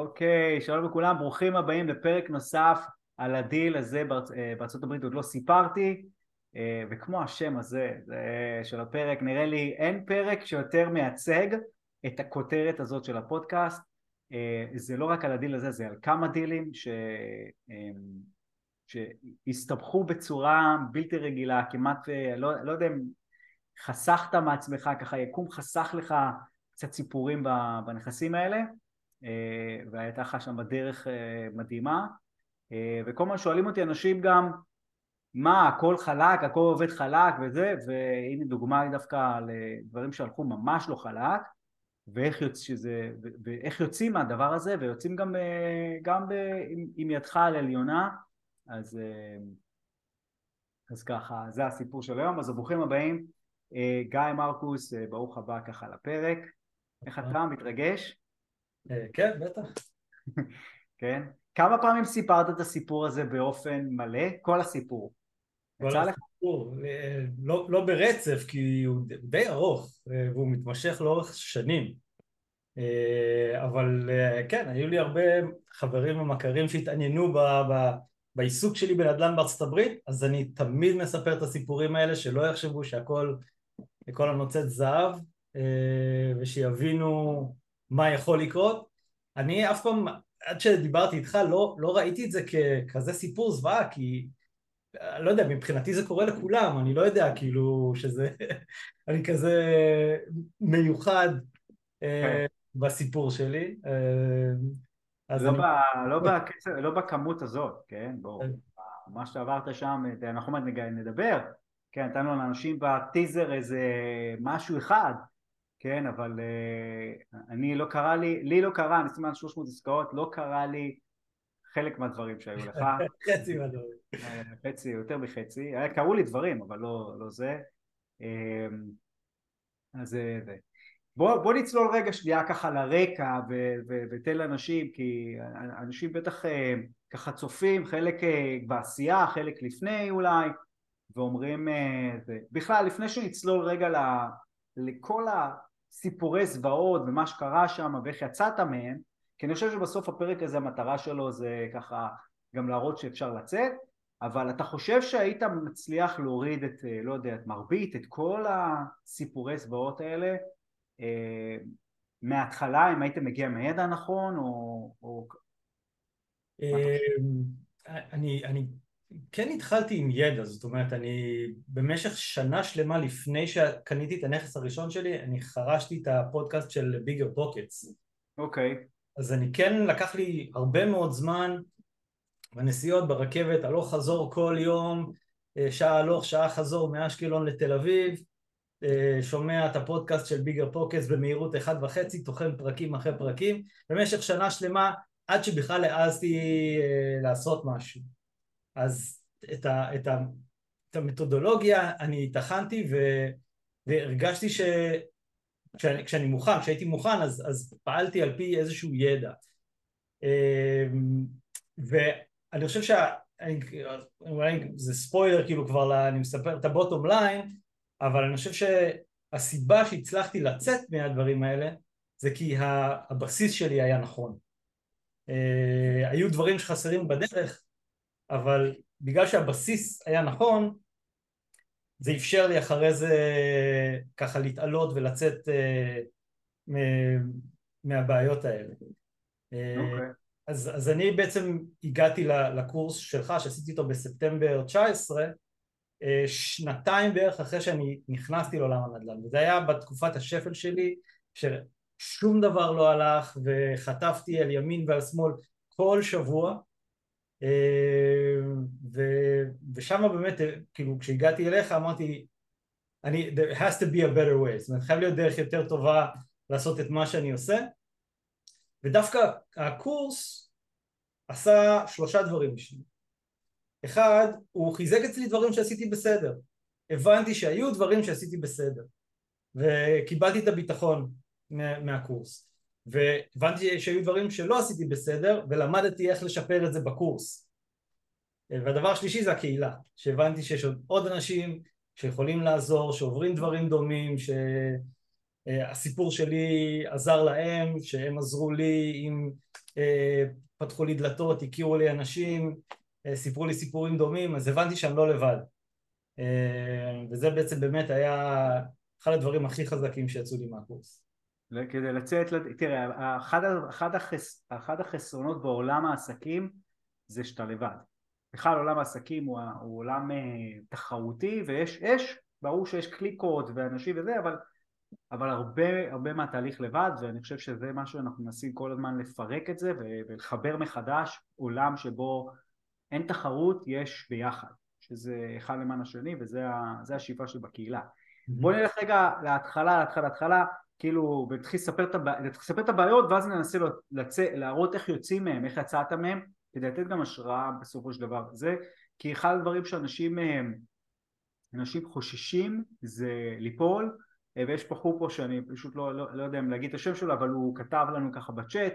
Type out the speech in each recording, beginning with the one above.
אוקיי, שלום לכולם, ברוכים הבאים לפרק נוסף על הדיל הזה בארצ... אה, בארצות הברית, עוד לא סיפרתי, אה, וכמו השם הזה של הפרק, נראה לי אין פרק שיותר מייצג את הכותרת הזאת של הפודקאסט. אה, זה לא רק על הדיל הזה, זה על כמה דילים ש... שהסתבכו בצורה בלתי רגילה, כמעט, לא, לא יודע אם חסכת מעצמך, ככה יקום חסך לך קצת סיפורים בנכסים האלה. אה, והייתה לך שם בדרך אה, מדהימה. אה, וכל הזמן שואלים אותי אנשים גם מה הכל חלק, הכל עובד חלק? וזה והנה דוגמה דווקא לדברים שהלכו ממש לא חלק ואיך, יוצ... שזה... ואיך יוצאים מהדבר הזה ויוצאים גם, גם ב... עם, עם ידך על עליונה. אז, אז ככה זה הסיפור של היום. אז ברוכים הבאים גיא מרקוס ברוך הבא ככה לפרק. איך אתה? מתרגש? אה, כן, בטח. כן. כמה פעמים סיפרת את הסיפור הזה באופן מלא? כל הסיפור. כל הסיפור. אה, לא, לא ברצף, כי הוא די ארוך, אה, והוא מתמשך לאורך שנים. אבל כן, היו לי הרבה חברים ומכרים שהתעניינו ב, ב, בעיסוק שלי בנדל"ן בארצות הברית, אז אני תמיד מספר את הסיפורים האלה, שלא יחשבו שהכל, הכל הנוצץ זהב, ושיבינו מה יכול לקרות. אני אף פעם, עד שדיברתי איתך, לא, לא ראיתי את זה ככזה סיפור זוועה, כי לא יודע, מבחינתי זה קורה לכולם, אני לא יודע כאילו שזה, אני כזה מיוחד אה, כן. בסיפור שלי. אה, לא, אני... ב, לא, בקצב, לא בכמות הזאת, כן? בואו, כן. מה שעברת שם, אנחנו עוד נדבר, כן, נתנו לאנשים בטיזר איזה משהו אחד, כן, אבל uh, אני לא קרה לי, לי לא קרה, אני סימן 300 עסקאות, לא קרה לי חלק מהדברים שהיו לך. חצי מהדברים. אה, חצי, יותר מחצי. קרו לי דברים, אבל לא, לא זה. אמ, אז זה. בוא, בוא נצלול רגע שנייה ככה לרקע ותן לאנשים, כי אנשים בטח אה, ככה צופים, חלק בעשייה, חלק לפני אולי, ואומרים, בכלל לפני שנצלול רגע לכל סיפורי זוועות ומה שקרה שם ואיך יצאת מהם כי אני חושב שבסוף הפרק הזה המטרה שלו זה ככה גם להראות שאפשר לצאת אבל אתה חושב שהיית מצליח להוריד את, אה, לא יודע, את מרבית, את כל הסיפורי זוועות האלה אה, מההתחלה, אם היית מגיע מהידע הנכון או... או... אה, אני, אני כן התחלתי עם ידע, זאת אומרת אני במשך שנה שלמה לפני שקניתי את הנכס הראשון שלי אני חרשתי את הפודקאסט של ביגר פוקטס אוקיי. אז אני כן לקח לי הרבה מאוד זמן בנסיעות ברכבת הלוך חזור כל יום אה, שעה הלוך שעה חזור מאשקלון לתל אביב אה, שומע את הפודקאסט של ביגר פוקטס במהירות אחד וחצי טוחן פרקים אחרי פרקים במשך שנה שלמה עד שבכלל העזתי אה, לעשות משהו אז את, ה, את, ה, את המתודולוגיה אני טחנתי והרגשתי ש... כשאני, כשאני מוכן, כשהייתי מוכן אז, אז פעלתי על פי איזשהו ידע. אמ, ואני חושב שה... אולי זה ספוילר כאילו כבר, אני מספר את הבוטום ליין אבל אני חושב שהסיבה שהצלחתי לצאת מהדברים האלה זה כי הבסיס שלי היה נכון. אה, היו דברים שחסרים בדרך אבל בגלל שהבסיס היה נכון, זה אפשר לי אחרי זה ככה להתעלות ולצאת uh, מהבעיות האלה. Okay. אוקיי. אז, אז אני בעצם הגעתי לקורס שלך שעשיתי אותו בספטמבר 19 אה, שנתיים בערך אחרי שאני נכנסתי לעולם הנדל"ן וזה היה בתקופת השפל שלי ששום דבר לא הלך וחטפתי על ימין ועל שמאל כל שבוע ו, ושם באמת, כאילו כשהגעתי אליך אמרתי אני, there has to be a better way, זאת אומרת חייב להיות דרך יותר טובה לעשות את מה שאני עושה. ודווקא הקורס עשה שלושה דברים בשבילי. אחד, הוא חיזק אצלי דברים שעשיתי בסדר. הבנתי שהיו דברים שעשיתי בסדר וקיבלתי את הביטחון מהקורס והבנתי שהיו דברים שלא עשיתי בסדר ולמדתי איך לשפר את זה בקורס והדבר השלישי זה הקהילה שהבנתי שיש עוד אנשים שיכולים לעזור, שעוברים דברים דומים שהסיפור שלי עזר להם, שהם עזרו לי עם פתחו לי דלתות, הכירו לי אנשים, סיפרו לי סיפורים דומים, אז הבנתי שאני לא לבד. וזה בעצם באמת היה אחד הדברים הכי חזקים שיצאו לי מהקורס. כדי לצאת, תראה, אחד, אחד, החס, אחד החסרונות בעולם העסקים זה שאתה לבד. בכלל עולם העסקים הוא, הוא עולם uh, תחרותי ויש, יש, ברור שיש קליקות ואנשים וזה, אבל, אבל הרבה, הרבה מהתהליך לבד ואני חושב שזה מה שאנחנו מנסים כל הזמן לפרק את זה ולחבר מחדש עולם שבו אין תחרות, יש ביחד, שזה אחד למען השני וזה השאיפה שבקהילה. Mm-hmm. בוא נלך רגע להתחלה, להתחלה, להתחלה, כאילו, ונתחיל לספר את הבעיות ואז ננסה לצא, להראות איך יוצאים מהם, איך יצאת מהם כדי לתת גם השראה בסופו של דבר. זה כי אחד הדברים שאנשים אנשים חוששים זה ליפול ויש בחור פה שאני פשוט לא, לא, לא יודע אם להגיד את השם שלו אבל הוא כתב לנו ככה בצ'אט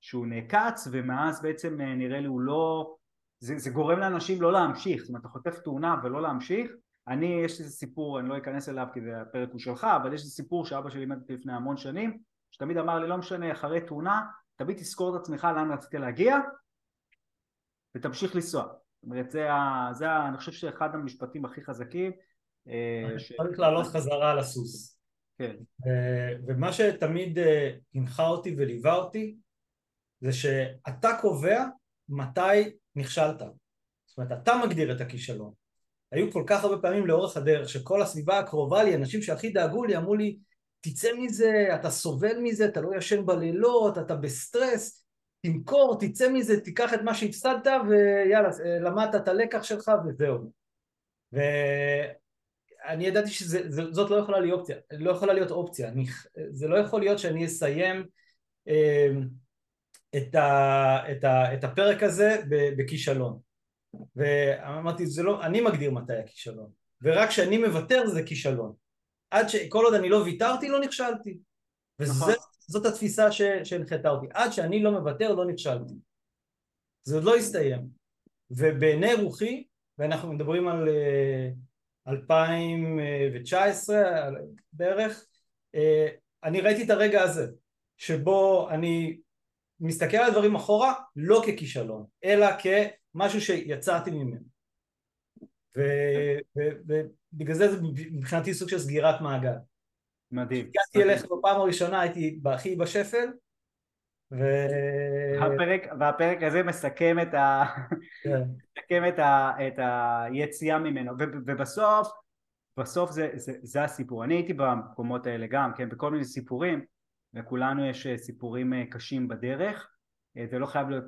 שהוא נעקץ ומאז בעצם נראה לי הוא לא זה, זה גורם לאנשים לא להמשיך זאת אומרת אתה חוטף תאונה ולא להמשיך אני יש איזה סיפור אני לא אכנס אליו כי זה הפרק הוא שלך אבל יש איזה סיפור שאבא שלי לימד אותי לפני המון שנים שתמיד אמר לי לא משנה אחרי תאונה תמיד תזכור את עצמך לאן רצית להגיע ותמשיך לנסוע. זאת אומרת, זה, ה, זה ה, אני חושב שאחד המשפטים הכי חזקים. אה, ש... צריך לעלות חזרה על הסוס. כן. אה, ומה שתמיד אה, הנחה אותי וליווה אותי, זה שאתה קובע מתי נכשלת. זאת אומרת, אתה מגדיר את הכישלון. היו כל כך הרבה פעמים לאורך הדרך שכל הסביבה הקרובה לי, אנשים שהכי דאגו לי, אמרו לי, תצא מזה, אתה סובל מזה, אתה לא ישן בלילות, אתה בסטרס, תמכור, תצא מזה, תיקח את מה שהפסדת ויאללה, למדת את הלקח שלך וזהו. ואני ידעתי שזאת לא יכולה להיות אופציה, לא יכולה להיות אופציה, אני, זה לא יכול להיות שאני אסיים אה, את, ה, את, ה, את הפרק הזה בכישלון. ואמרתי, זה לא, אני מגדיר מתי הכישלון, ורק כשאני מוותר זה כישלון. עד שכל עוד אני לא ויתרתי לא נכשלתי. וזה נכון. זאת התפיסה שהנחתה אותי. עד שאני לא מוותר לא נכשלתי. זה עוד לא הסתיים. ובעיני רוחי, ואנחנו מדברים על 2019 אה, בערך, אה, אני ראיתי את הרגע הזה, שבו אני מסתכל על דברים אחורה לא ככישלון, אלא כמשהו שיצאתי ממנו. ובגלל זה זה מבחינתי סוג של סגירת מעגל. מדהים. הגעתי אליך בפעם הראשונה, הייתי הכי בשפל, ו... הפרק, והפרק הזה מסכם את, ה... כן. מסכם את, ה... את היציאה ממנו, ו... ובסוף, בסוף זה, זה, זה הסיפור. אני הייתי במקומות האלה גם, כן, בכל מיני סיפורים, לכולנו יש אה, סיפורים אה, קשים בדרך, אה, זה לא חייב להיות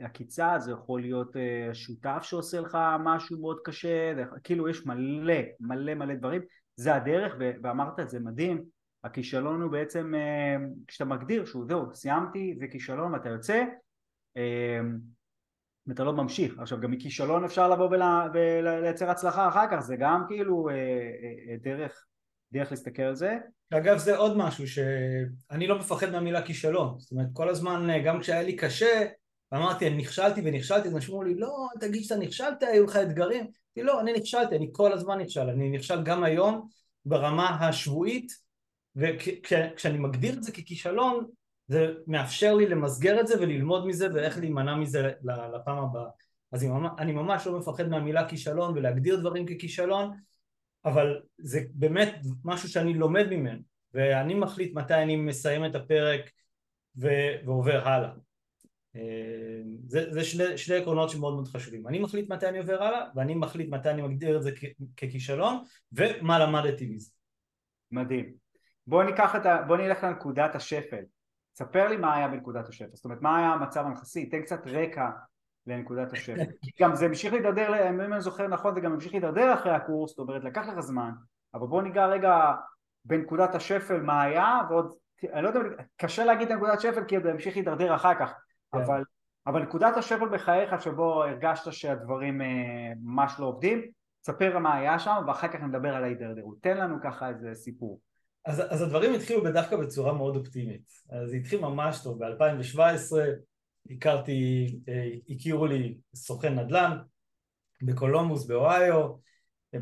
עקיצה, זה יכול להיות שותף שעושה לך משהו מאוד קשה. כאילו יש מלא, מלא מלא דברים, זה הדרך ואמרת את זה מדהים הכישלון הוא בעצם כשאתה מגדיר שהוא זהו סיימתי זה כישלון ואתה יוצא אה, ואתה לא ממשיך עכשיו גם מכישלון אפשר לבוא ולייצר הצלחה אחר כך זה גם כאילו דרך דרך להסתכל על זה. אגב זה עוד משהו שאני לא מפחד מהמילה כישלון. זאת אומרת כל הזמן גם כשהיה לי קשה אמרתי אני נכשלתי ונכשלתי אז אנשים אמרו לי לא תגיד שאתה נכשלת היו לך אתגרים אמרתי לא, אני נכשלתי, אני כל הזמן נכשל, אני נכשל גם היום ברמה השבועית וכשאני מגדיר את זה ככישלון זה מאפשר לי למסגר את זה וללמוד מזה ואיך להימנע מזה לפעם הבאה. אז אני ממש לא מפחד מהמילה כישלון ולהגדיר דברים ככישלון אבל זה באמת משהו שאני לומד ממנו ואני מחליט מתי אני מסיים את הפרק ועובר הלאה אה, זה, זה שני, שני עקרונות שמאוד מאוד חשובים. אני מחליט מתי אני עובר הלאה, ואני מחליט מתי אני מגדיר את זה ככישלון, ומה למדתי מזה. מדהים. בוא ניקח את ה... בוא נלך לנקודת השפל. ספר לי מה היה בנקודת השפל. זאת אומרת, מה היה המצב הנכסי? תן קצת רקע לנקודת השפל. גם זה המשיך להידרדר, אם אני זוכר נכון, זה גם המשיך להידרדר אחרי הקורס, זאת אומרת, לקח לך זמן, אבל בוא ניגע רגע בנקודת השפל מה היה, ועוד, אני לא יודע, קשה להגיד נקודת שפל כי זה המשיך להידרדר אחר כך. כן. אבל, אבל נקודת השפל בחייך שבו הרגשת שהדברים אה, ממש לא עובדים, ספר מה היה שם ואחר כך נדבר על ההידרדרות. תן לנו ככה איזה סיפור. אז, אז הדברים התחילו דווקא בצורה מאוד אופטימית. אז זה התחיל ממש טוב. ב-2017 הכרתי, אה, הכירו לי סוכן נדל"ן בקולומוס באוהיו,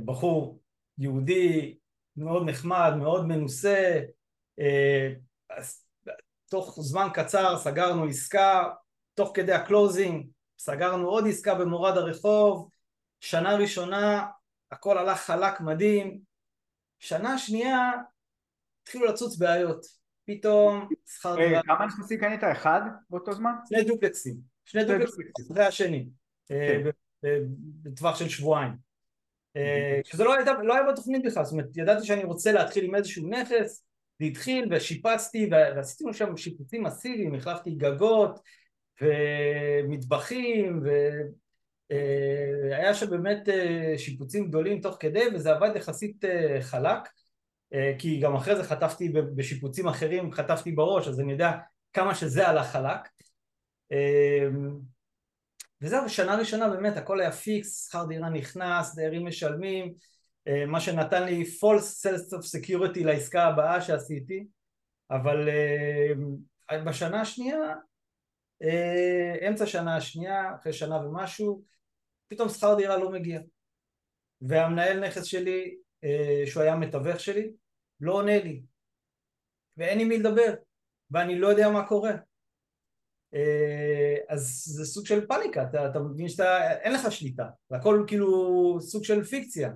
בחור יהודי מאוד נחמד, מאוד מנוסה, אה, תוך זמן קצר סגרנו עסקה, תוך כדי ה closing סגרנו עוד עסקה במורד הרחוב, שנה ראשונה הכל הלך חלק מדהים, שנה שנייה התחילו לצוץ בעיות, פתאום שכר אה, דירה. כמה נכסים קנית? אחד באותו זמן? שני דופלקסים, שני דופלקסים אחרי השני, אה, כן. בטווח של שבועיים. אה, שזה לא, לא היה בתוכנית בכלל, זאת אומרת ידעתי שאני רוצה להתחיל עם איזשהו נכס, זה התחיל ושיפצתי ועשיתי שם שיפוצים מסיביים, החלפתי גגות ומטבחים והיה שם באמת שיפוצים גדולים תוך כדי וזה עבד יחסית חלק כי גם אחרי זה חטפתי בשיפוצים אחרים, חטפתי בראש אז אני יודע כמה שזה הלך חלק אה, וזהו, שנה ראשונה באמת הכל היה פיקס, שכר דירה נכנס, דיירים משלמים, אה, מה שנתן לי false sense of security לעסקה הבאה שעשיתי, אבל אה, בשנה השנייה, אה, אמצע שנה השנייה, אחרי שנה ומשהו, פתאום שכר דירה לא מגיע. והמנהל נכס שלי, אה, שהוא היה מתווך שלי, לא עונה לי. ואין עם מי לדבר, ואני לא יודע מה קורה. אה, אז זה סוג של פאניקה, אתה, אתה מבין שאתה, אין לך שליטה, והכל כאילו סוג של פיקציה.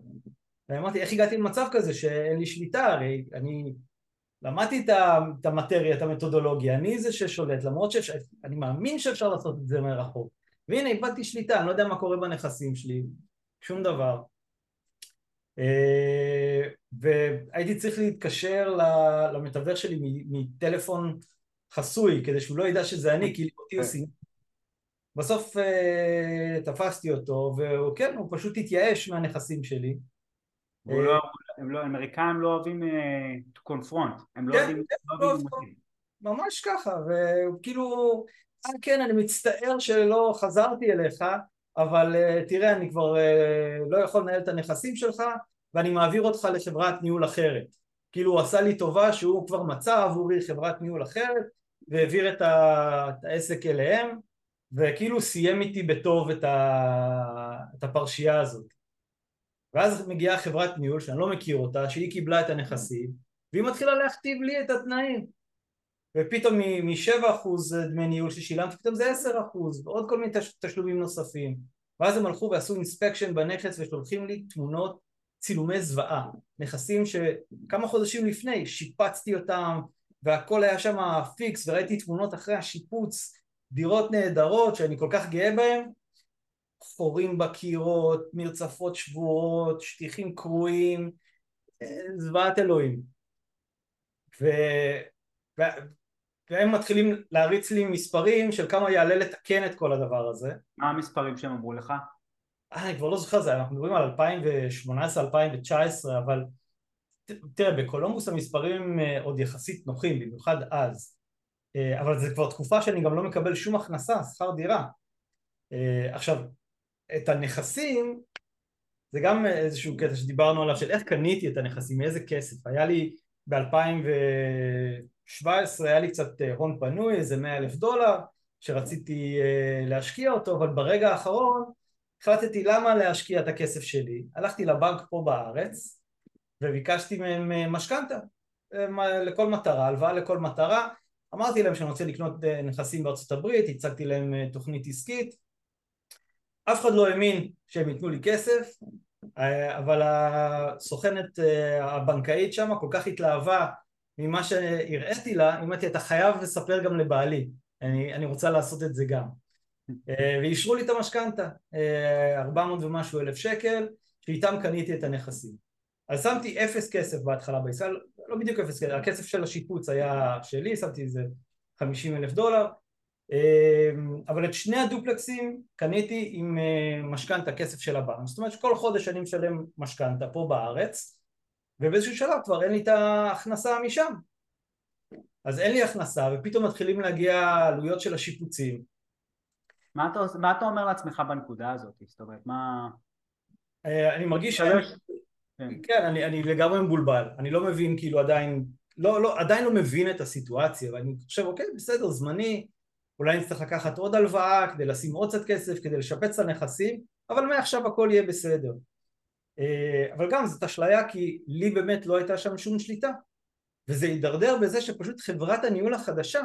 ואמרתי, איך הגעתי למצב כזה שאין לי שליטה? הרי אני למדתי את את המטריה, את המתודולוגיה, אני זה ששולט, למרות שאני מאמין שאפשר לעשות את זה מרחוק. והנה, איבדתי שליטה, אני לא יודע מה קורה בנכסים שלי, שום דבר. אה, והייתי צריך להתקשר למתווך שלי מטלפון חסוי, כדי שהוא לא ידע שזה אני, כי אותי עושים. בסוף אה, תפסתי אותו, וכן, הוא פשוט התייאש מהנכסים שלי. והוא לא- הם לא, האמריקאים לא אוהבים אה, confront, הם לא כן, אוהבים כן, לא. ממש ככה, וכאילו, אה כן, אני מצטער שלא חזרתי אליך, אבל אה, תראה, אני כבר אה, לא יכול לנהל את הנכסים שלך, ואני מעביר אותך לחברת ניהול אחרת. כאילו הוא עשה לי טובה שהוא כבר מצא עבורי חברת ניהול אחרת, והעביר את, העסק אליהם, וכאילו סיים איתי בטוב את, ה... את הפרשייה הזאת. ואז מגיעה חברת ניהול שאני לא מכיר אותה, שהיא קיבלה את הנכסים, והיא מתחילה להכתיב לי את התנאים. ופתאום מ-7% דמי ניהול ששילמתי, פתאום זה 10% ועוד כל מיני תש- תשלומים נוספים. ואז הם הלכו ועשו inspection בנכס ושולחים לי תמונות צילומי זוועה. נכסים שכמה חודשים לפני שיפצתי אותם והכל היה שם פיקס וראיתי תמונות אחרי השיפוץ, דירות נהדרות שאני כל כך גאה בהן, חורים בקירות, מרצפות שבורות, שטיחים קרועים, אה, זוועת אלוהים. ו... ו... והם מתחילים להריץ לי מספרים של כמה יעלה לתקן את כל הדבר הזה. מה המספרים שהם אמרו לך? אה, אני כבר לא זוכר, זה, אנחנו מדברים על 2018-2019, אבל תראה, בקולומבוס המספרים אה, עוד יחסית נוחים, במיוחד אז. אה, אבל זה כבר תקופה שאני גם לא מקבל שום הכנסה, שכר דירה. עכשיו, את הנכסים, זה גם איזשהו קטע שדיברנו עליו, של איך קניתי את הנכסים, מאיזה כסף. היה לי ב-2017, היה לי קצת אה, הון פנוי, איזה 100 אלף דולר, שרציתי אה, להשקיע אותו, אבל ברגע האחרון החלטתי למה להשקיע את הכסף שלי. הלכתי לבנק פה בארץ, וביקשתי מהם אה, משכנתה לכל מטרה, הלוואה לכל מטרה. אמרתי להם שאני רוצה לקנות נכסים בארצות הברית, הצגתי להם תוכנית עסקית. אף אחד לא האמין שהם ייתנו לי כסף, אבל הסוכנת הבנקאית שם כל כך התלהבה ממה שהראיתי לה, אמרתי אתה חייב לספר גם לבעלי, אני, אני רוצה לעשות את זה גם. אה, ואישרו לי את המשכנתה, אה, 400 ומשהו אלף שקל, שאיתם קניתי את הנכסים. אז שמתי אפס כסף בהתחלה בעסקה, לא בדיוק אפס כסף, הכסף של השיפוץ היה שלי, שמתי איזה 50 אלף דולר, אה, אבל את שני הדופלקסים קניתי עם אה, משכנתה, כסף של הבנק, זאת אומרת שכל חודש אני משלם משכנתה פה בארץ, ובאיזשהו שלב כבר אין לי את ההכנסה משם. אז אין לי הכנסה, ופתאום מתחילים להגיע עלויות של השיפוצים, מה אתה, מה אתה אומר לעצמך בנקודה הזאת? זאת אומרת, מה... אה, אני מרגיש שאני, כן. כן, אני, אני לגמרי מבולבל, אני לא מבין כאילו עדיין, לא, לא, עדיין לא מבין את הסיטואציה, ואני חושב אוקיי בסדר זמני, אולי נצטרך לקחת עוד הלוואה כדי לשים עוד קצת כסף, כדי לשפץ את הנכסים, אבל מעכשיו הכל יהיה בסדר. אה, אבל גם זאת אשליה כי לי באמת לא הייתה שם שום שליטה, וזה הידרדר בזה שפשוט חברת הניהול החדשה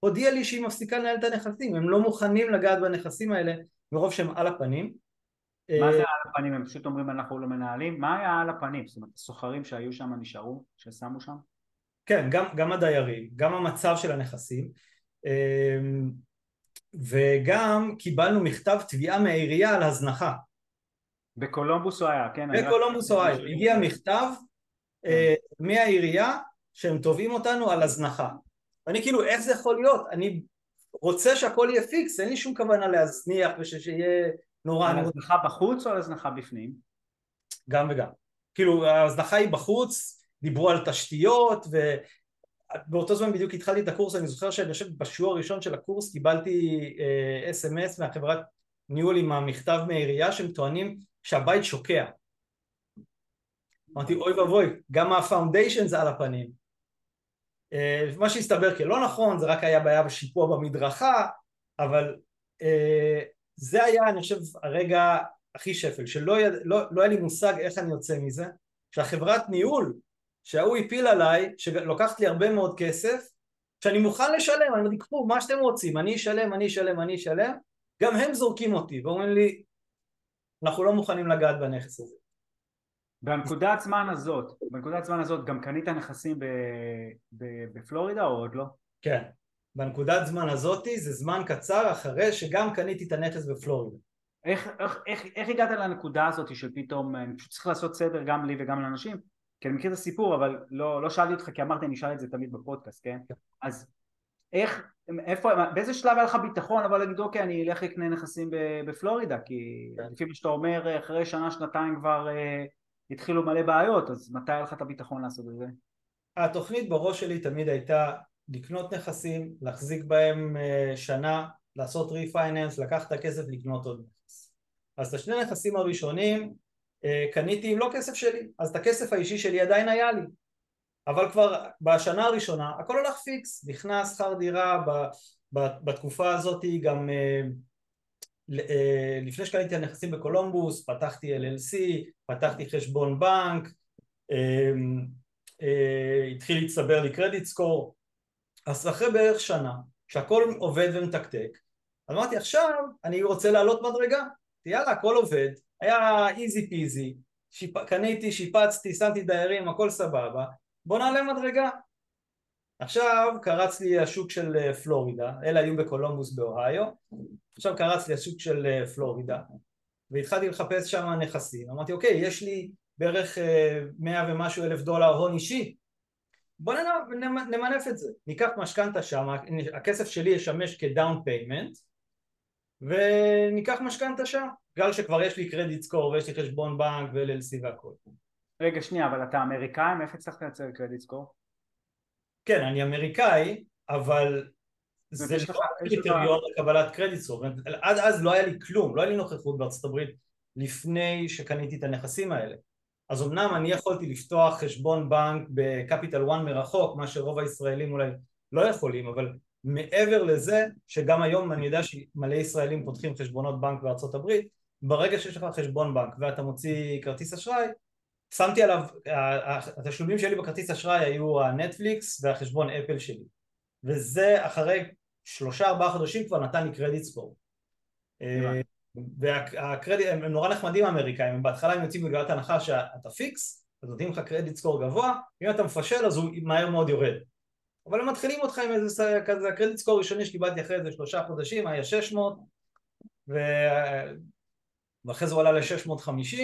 הודיעה לי שהיא מפסיקה לנהל את הנכסים, הם לא מוכנים לגעת בנכסים האלה מרוב שהם על הפנים. מה זה על הפנים? הם פשוט אומרים אנחנו לא מנהלים? מה היה על הפנים? זאת אומרת, הסוחרים שהיו שם נשארו, ששמו שם? כן, גם, גם הדיירים, גם המצב של הנכסים וגם קיבלנו מכתב תביעה מהעירייה על הזנחה. בקולומבוס הוא היה, כן? בקולומבוס הוא היה, הגיע מכתב אה, כן. מהעירייה שהם תובעים אותנו על הזנחה. אני כאילו, איך זה יכול להיות? אני רוצה שהכל יהיה פיקס, אין לי שום כוונה להזניח ושיהיה נורא... על הזנחה בחוץ או על הזנחה בפנים? גם וגם. כאילו, ההזנחה היא בחוץ, דיברו על תשתיות, ובאותו זמן בדיוק התחלתי את הקורס, אני זוכר שאני חושב בשיעור הראשון של הקורס קיבלתי אס.אם.אס אה, מהחברת ניהול עם המכתב מהעירייה שהם טוענים שהבית שוקע. אמרתי אוי ואבוי, גם ה foundation זה על הפנים. אה, מה שהסתבר כלא נכון, זה רק היה בעיה בשיפוע במדרכה, אבל אה, זה היה אני חושב הרגע הכי שפל, שלא יד, לא, לא היה לי מושג איך אני יוצא מזה, שהחברת ניהול שההוא הפיל עליי, שלוקחת לי הרבה מאוד כסף, שאני מוכן לשלם, אני אומר, קחו מה שאתם רוצים, אני אשלם, אני אשלם, אני אשלם, גם הם זורקים אותי ואומרים לי, אנחנו לא מוכנים לגעת בנכס הזה. בנקודת זמן הזאת, בנקודת זמן הזאת גם קנית נכסים ב, ב, בפלורידה או עוד לא? כן, בנקודת זמן הזאתי זה זמן קצר אחרי שגם קניתי את הנכס בפלורידה. איך, איך, איך, איך הגעת לנקודה הזאת של פתאום, אני פשוט צריך לעשות סדר גם לי וגם לאנשים, כי אני מכיר את הסיפור אבל לא, לא שאלתי אותך כי אמרתי אני אשאל את זה תמיד בפודקאסט, כן? כן. אז איך, איפה, באיזה שלב היה לך ביטחון אבל להגיד אוקיי אני אלך לקנה נכסים בפלורידה כי כן. לפי מה שאתה אומר אחרי שנה שנתיים כבר אה, התחילו מלא בעיות אז מתי היה לך את הביטחון לעשות את זה? התוכנית בראש שלי תמיד הייתה לקנות נכסים, להחזיק בהם אה, שנה, לעשות refinance, לקחת את הכסף לקנות עוד נכס. אז את השני נכסים הראשונים אה, קניתי עם לא כסף שלי, אז את הכסף האישי שלי עדיין היה לי. אבל כבר בשנה הראשונה הכל הולך פיקס, נכנס שכר דירה בתקופה הזאת גם אה, לפני שקניתי הנכסים בקולומבוס פתחתי LLC, פתחתי חשבון בנק, התחיל להצטבר לי credit score אז אחרי בערך שנה, שהכל עובד ומתקתק, אמרתי עכשיו אני רוצה לעלות מדרגה, יאללה הכל עובד, היה easy peasy, שיפ... קניתי, שיפצתי, שמתי דיירים, הכל סבבה, בוא נעלה מדרגה. עכשיו קרץ לי השוק של אה, פלורידה, אלה היו בקולומבוס באוהיו, עכשיו קרץ לי השוק של אה, פלורידה, והתחלתי לחפש שם נכסים, אמרתי אוקיי יש לי בערך אה, מאה ומשהו אלף דולר הון אישי, בוא נמנף את זה, ניקח משכנתה שם, הכסף שלי ישמש כ-down payment וניקח משכנתה שם, בגלל שכבר יש לי credit score ויש לי חשבון בנק ו-LLC והכל. רגע שנייה, אבל אתה אמריקאי, מאיפה הצלחת לייצר credit score? כן, אני אמריקאי, אבל זה לא קריטריון לקבלת קרדיט סקור, עד אז לא היה לי כלום, לא היה לי נוכחות בארצות הברית לפני שקניתי את הנכסים האלה. אז אמנם אני יכולתי לפתוח חשבון בנק בקפיטל 1 מרחוק, מה שרוב הישראלים אולי לא יכולים, אבל מעבר לזה, שגם היום אני יודע שמלא ישראלים פותחים חשבונות בנק בארצות הברית, ברגע שיש לך חשבון בנק ואתה מוציא כרטיס אשראי, שמתי עליו, התשלומים שלי בכרטיס אשראי היו הנטפליקס והחשבון אפל שלי, וזה אחרי שלושה ארבעה חודשים כבר נתן לי credit score. וה-credit, הם נורא נחמדים האמריקאים, הם בהתחלה הם יוצאים מנקודת הנחה שאתה פיקס, אז נותנים לך credit score גבוה, אם אתה מפשל אז הוא מהר מאוד יורד. אבל הם מתחילים אותך עם איזה כזה, ה-credit score ראשוני שקיבלתי אחרי איזה שלושה חודשים היה 600, ו... ואחרי זה הוא עלה ל-650,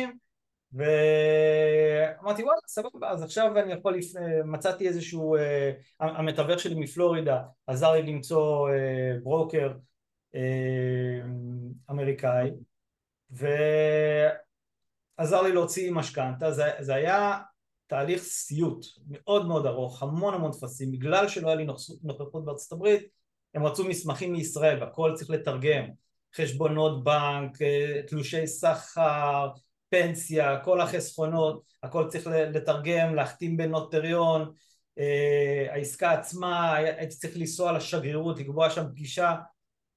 ואמרתי וואלה סבבה אז עכשיו אני יכול, לפ... מצאתי איזשהו, אה, המתווך שלי מפלורידה עזר לי למצוא אה, ברוקר אה, אמריקאי ועזר לי להוציא משכנתה, זה, זה היה תהליך סיוט מאוד מאוד ארוך, המון המון טפסים, בגלל שלא היה לי נוכחות בארצות הברית הם רצו מסמכים מישראל והכל צריך לתרגם, חשבונות בנק, אה, תלושי שכר, פנסיה, כל החסכונות, הכל צריך לתרגם, להחתים בנוטריון, אה, העסקה עצמה, הייתי צריך לנסוע לשגרירות, לקבוע שם פגישה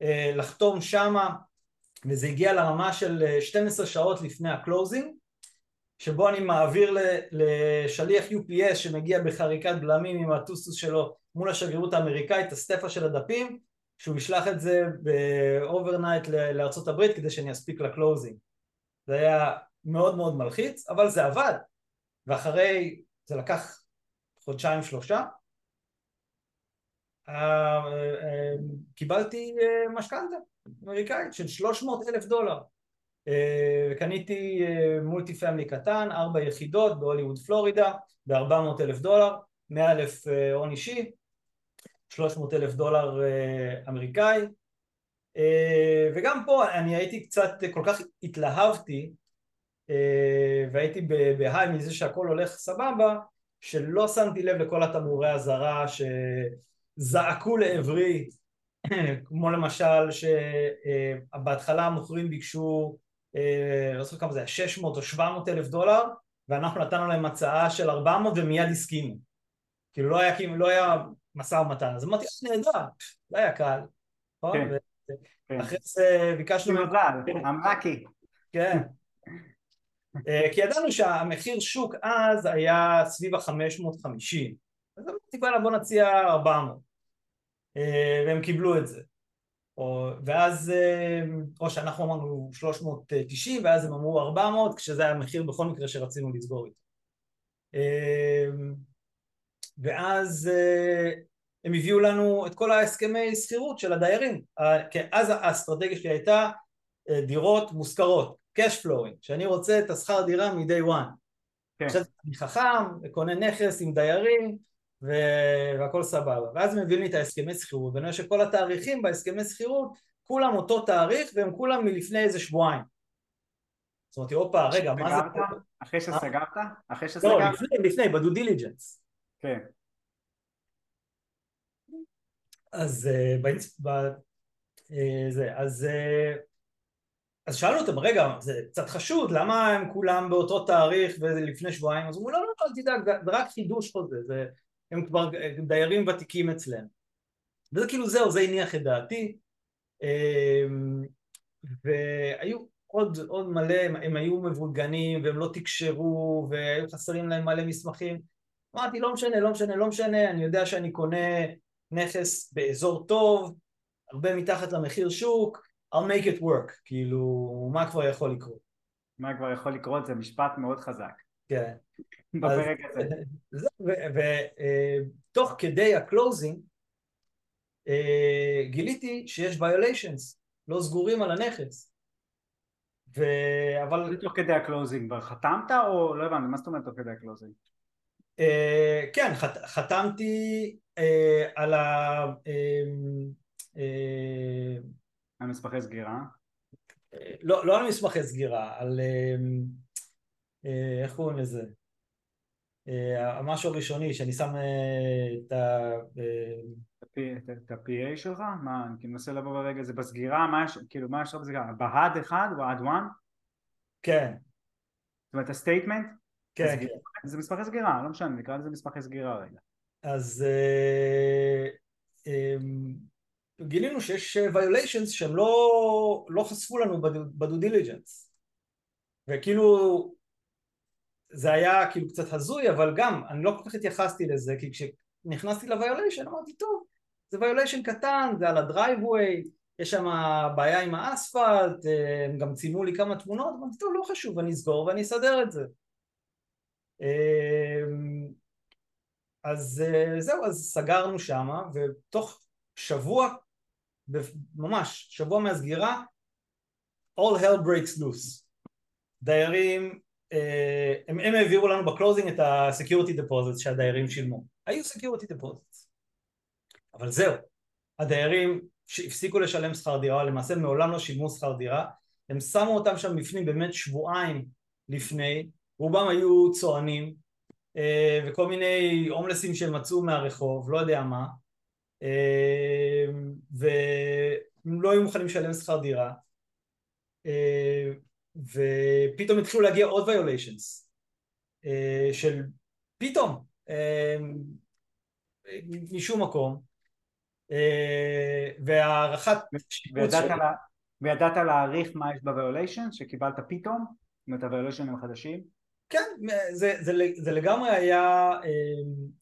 אה, לחתום שמה וזה הגיע לרמה של 12 אה, שעות לפני ה-closing שבו אני מעביר לשליח UPS שמגיע בחריקת בלמים עם הטוסטוס שלו מול השגרירות האמריקאית את הסטפה של הדפים, שהוא ישלח את זה ב-overnight לארצות הברית כדי שאני אספיק ל-closing. זה היה מאוד מאוד מלחיץ, אבל זה עבד. ואחרי, זה לקח חודשיים שלושה, אה, אה, קיבלתי אה, משכנתה אמריקאית של 300 אלף דולר. וקניתי מולטי פמילי קטן, ארבע יחידות בהוליווד פלורידה ב-400 אלף דולר, 100 אלף הון אישי, 300 אלף דולר אמריקאי. וגם פה אני הייתי קצת, כל כך התלהבתי והייתי בהיי מזה שהכל הולך סבבה שלא שמתי לב לכל התמרורי אזהרה ש... זעקו לעברי, כמו למשל שבהתחלה המוכרים ביקשו, אה, לא זוכר כמה זה היה, 600 או 700 אלף דולר, ואנחנו נתנו להם הצעה של 400 ומיד הסכימו. כאילו לא היה, לא היה משא ומתן, אז אמרתי, נהדר, לא היה קל, נכון? כן, כן. אחרי זה ביקשנו... מזל, אמרקי. כן. אה, כי ידענו שהמחיר שוק אז היה סביב ה-550, אז אמרתי, בוא נציע 400. אה, והם קיבלו את זה. או, ואז, אה, או שאנחנו אמרנו 390 ואז הם אמרו 400 כשזה היה המחיר בכל מקרה שרצינו לסגור איתו. ואז הם הביאו לנו את כל ההסכמי שכירות של הדיירים. כי אז האסטרטגיה שלי הייתה דירות מושכרות, cash flowing, שאני רוצה את השכר דירה מ-day one. כן. עכשיו אני חכם, קונה נכס עם דיירים, והכל סבבה. ואז מביאים לי את ההסכמי שכירות, ואני רואה שכל התאריכים בהסכמי שכירות, כולם אותו תאריך והם כולם מלפני איזה שבועיים. זאת אומרת, הופה, רגע, מה זה... אחרי שסגרת? אחרי שסגרת? לא, לפני, לפני, בדו דיליג'נס. כן. אז ב... זה, אז אז שאלנו אותם, רגע, זה קצת חשוד, למה הם כולם באותו תאריך וזה לפני שבועיים? אז אמרו, לא, לא, אל תדאג, זה רק חידוש חוזה, זה הם כבר דיירים ותיקים אצלם. וזה כאילו זהו, זה הניח את דעתי. אמ, והיו עוד, עוד מלא, הם היו מבולגנים והם לא תקשרו והיו חסרים להם מלא מסמכים. אמרתי, לא משנה, לא משנה, לא משנה, אני יודע שאני קונה נכס באזור טוב, הרבה מתחת למחיר שוק, I'll make it work, כאילו, מה כבר יכול לקרות? מה כבר יכול לקרות זה משפט מאוד חזק. כן. בפרק הזה. ותוך כדי ה-closing אה, גיליתי שיש violations, לא סגורים על הנכס. ו... אבל... תוך כדי ה-closing כבר חתמת או לא הבנתי, מה זאת אומרת תוך כדי ה-closing? אה, כן, חתמתי אה, על ה... על מסמכי סגירה? לא, לא על מסמכי סגירה, על... איך קוראים לזה? אה, המשהו הראשוני שאני שם אה, את ה... אה, את ה-PA שלך? מה, אני כאילו מנסה לבוא ברגע זה בסגירה, מה יש, כאילו מה יש לך בסגירה? ב-HUD אחד או HUD one? כן. זאת אומרת ה-statement? כן, כן. זה מסמכי סגירה, לא משנה, נקרא לזה מסמכי סגירה רגע. אז גילינו שיש violations שהם לא, לא חשפו לנו ב-due diligence וכאילו זה היה כאילו קצת הזוי אבל גם אני לא כל כך התייחסתי לזה כי כשנכנסתי לוויוליישן אמרתי טוב זה ויוליישן קטן זה על הדרייבווי יש שם בעיה עם האספלט הם גם צילמו לי כמה תמונות אמרתי טוב לא חשוב אני אסגור ואני אסדר את זה אמ, אז אה, זהו אז סגרנו שמה ותוך שבוע ממש שבוע מהסגירה all hell breaks loose דיירים אה, הם, הם העבירו לנו ב-closing את ה-security deposits שהדיירים שילמו. היו security deposits. אבל זהו, הדיירים שהפסיקו לשלם שכר דירה, למעשה מעולם לא שילמו שכר דירה, הם שמו אותם שם בפנים באמת שבועיים לפני, רובם היו צוענים אה, וכל מיני הומלסים שהם מצאו מהרחוב, לא יודע מה, והם לא היו מוכנים לשלם שכר דירה ופתאום התחילו להגיע עוד violations אה, של פתאום אה, משום מקום אה, והערכת וידעת, לה, וידעת להעריך מה יש ב-violation שקיבלת פתאום? זאת אומרת ה-violation הם חדשים? כן, זה, זה, זה לגמרי היה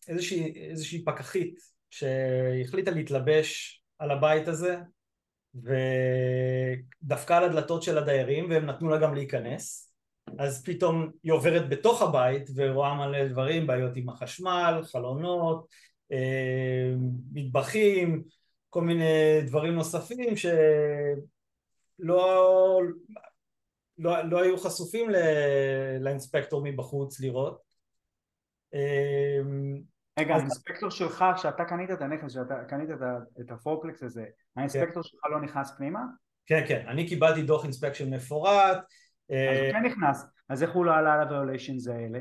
איזושהי, איזושהי פקחית שהחליטה להתלבש על הבית הזה ודפקה על הדלתות של הדיירים והם נתנו לה גם להיכנס אז פתאום היא עוברת בתוך הבית ורואה מלא דברים, בעיות עם החשמל, חלונות, אה, מטבחים, כל מיני דברים נוספים שלא לא, לא היו חשופים לאינספקטור מבחוץ לראות. אה, רגע, האינספקטור שלך, כשאתה קנית את הנכס, כשאתה קנית את הפורפלקס הזה, האינספקטור שלך לא נכנס פנימה? כן, כן, אני קיבלתי דוח אינספקשן מפורט. אז הוא כן נכנס, אז איך הוא לא עלה על ה-violations האלה?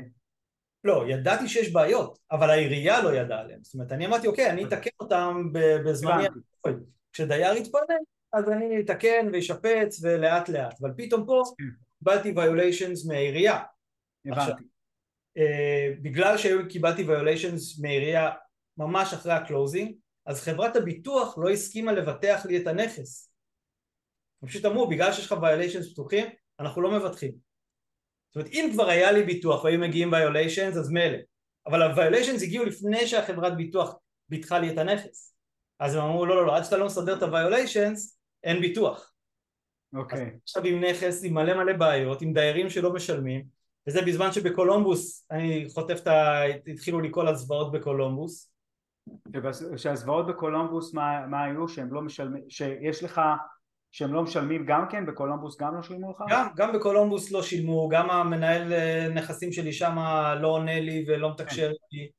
לא, ידעתי שיש בעיות, אבל העירייה לא ידעה עליהן. זאת אומרת, אני אמרתי, אוקיי, אני אתקן אותם בזמני... כשדייר יתפנה, אז אני אתקן וישפץ ולאט לאט, אבל פתאום פה כן. קיבלתי violations מהעירייה. הבנתי. אה, בגלל שקיבלתי violations מעירייה ממש אחרי ה-closing, אז חברת הביטוח לא הסכימה לבטח לי את הנכס. הם פשוט אמרו, בגלל שיש לך violations פתוחים, אנחנו לא מבטחים. זאת אומרת, אם כבר היה לי ביטוח והיו מגיעים violations, אז מילא. אבל ה-violations הגיעו לפני שהחברת ביטוח ביטחה לי את הנכס. אז הם אמרו, לא, לא, לא, עד שאתה לא מסדר את ה-violations, אין ביטוח. אוקיי. Okay. עכשיו עם נכס, עם מלא מלא בעיות, עם דיירים שלא משלמים, וזה בזמן שבקולומבוס אני חוטף את ה... התחילו לי כל הזוועות בקולומבוס שהזוועות בקולומבוס מה, מה היו שהם לא משלמים שיש לך שהם לא משלמים גם כן בקולומבוס גם לא שילמו לך? גם, גם בקולומבוס לא שילמו גם המנהל אה, נכסים שלי שם לא עונה לי ולא מתקשר כן. לי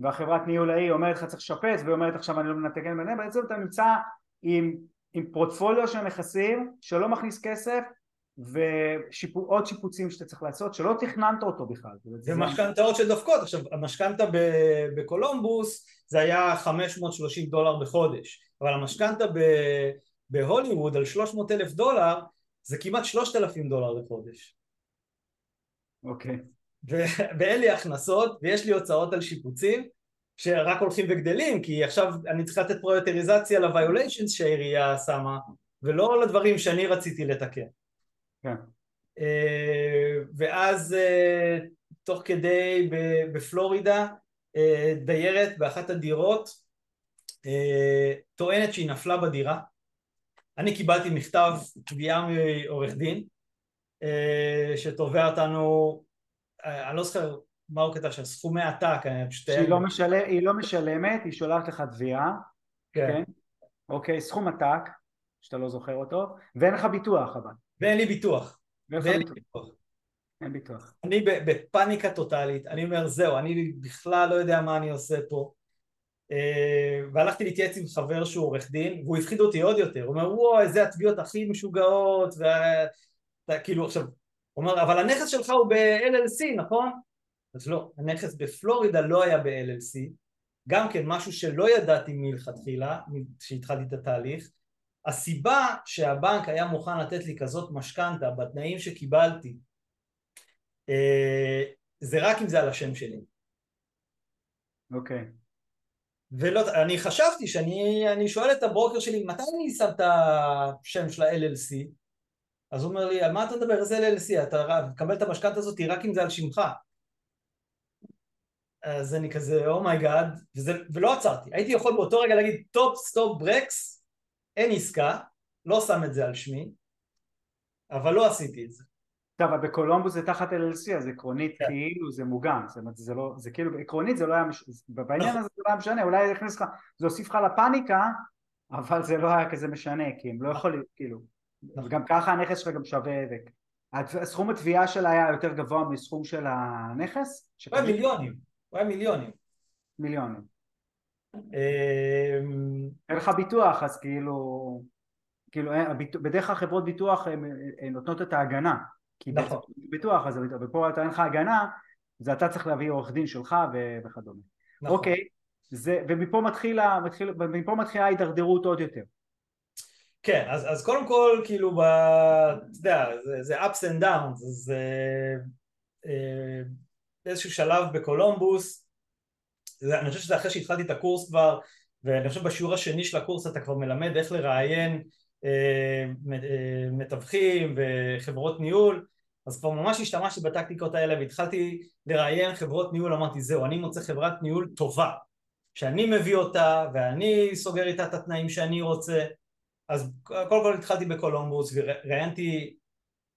והחברת ניהול ההיא אומרת לך צריך לשפץ והיא אומרת עכשיו אני לא מנתקן ביניהם בעצם אתה נמצא עם, עם פורטפוליו של נכסים שלא מכניס כסף ועוד שיפוצים שאתה צריך לעשות שלא תכננת אותו בכלל. ומשכנתאות שדופקות, עכשיו המשכנתה בקולומבוס זה היה 530 דולר בחודש, אבל המשכנתה בהוליווד על 300 אלף דולר זה כמעט 3,000 דולר לחודש. אוקיי. ואין לי הכנסות ויש לי הוצאות על שיפוצים שרק הולכים וגדלים כי עכשיו אני צריך לתת פרויוטריזציה לוויוליישנס שהעירייה שמה ולא לדברים שאני רציתי לתקן. כן. אה, ואז אה, תוך כדי בפלורידה אה, דיירת באחת הדירות טוענת שהיא נפלה בדירה אני קיבלתי מכתב תביעה מעורך דין שתובע אותנו, אני לא זוכר מה הוא כתב שם, סכומי עתק, שהיא לא, משל... לא משלמת, היא שולחת לך תביעה, כן. כן, אוקיי, סכום עתק, שאתה לא זוכר אותו, ואין לך ביטוח אבל. ואין לי ביטוח. ואין לי ביטוח. אין ביטוח. אני בפאניקה טוטאלית, אני אומר זהו, אני בכלל לא יודע מה אני עושה פה. אה, והלכתי להתייעץ עם חבר שהוא עורך דין, והוא הפחיד אותי עוד יותר, הוא אומר וואו איזה התביעות הכי משוגעות, וכאילו עכשיו, הוא אומר אבל הנכס שלך הוא ב-LLC נכון? אז לא, הנכס בפלורידה לא היה ב-LLC, גם כן משהו שלא ידעתי מלכתחילה, כשהתחלתי את התהליך, הסיבה שהבנק היה מוכן לתת לי כזאת משכנתה בתנאים שקיבלתי אה, זה רק אם זה על השם שלי. אוקיי. Okay. ולא, אני חשבתי שאני שואל את הברוקר שלי מתי אני שם את השם של ה-LLC אז הוא אומר לי על מה אתה מדבר איזה LLC אתה מקבל את המשכנתה הזאת רק אם זה על שמך אז אני כזה oh my god ולא עצרתי הייתי יכול באותו רגע להגיד stop stop ברקס אין עסקה, לא שם את זה על שמי, אבל לא עשיתי את זה. טוב, אבל בקולומבוס זה תחת LLC, אז עקרונית כן. כאילו זה מוגן, זאת אומרת זה לא, זה כאילו, עקרונית זה לא היה, מש... בעניין נכון. הזה זה לא היה משנה, אולי יכניס לך, זה הוסיף לך לפאניקה, אבל זה לא היה כזה משנה, כי הם לא נכון. יכולים, כאילו, נכון. וגם ככה הנכס שלך גם שווה, סכום התביעה שלה היה יותר גבוה מסכום של הנכס? הוא היה מיליונים, הוא היה מיליונים. מיליונים. אמ, אין לך ביטוח אז כאילו, כאילו בדרך כלל חברות ביטוח הן נותנות את ההגנה כי נכון. ביטוח אז ופה אתה אין לך הגנה זה אתה צריך להביא עורך דין שלך וכדומה נכון. אוקיי זה, ומפה מתחילה, מתחיל, ומפה מתחילה ההידרדרות עוד יותר כן, אז, אז קודם כל, כאילו, ב, אתה יודע, זה, זה ups and downs, אז אה, באיזשהו שלב בקולומבוס, אני חושב שזה אחרי שהתחלתי את הקורס כבר, ואני חושב בשיעור השני של הקורס אתה כבר מלמד איך לראיין אה, אה, מתווכים וחברות ניהול, אז כבר ממש השתמשתי בטקטיקות האלה והתחלתי לראיין חברות ניהול, אמרתי זהו, אני מוצא חברת ניהול טובה, שאני מביא אותה ואני סוגר איתה את התנאים שאני רוצה. אז קודם כל התחלתי בקולומבוס וראיינתי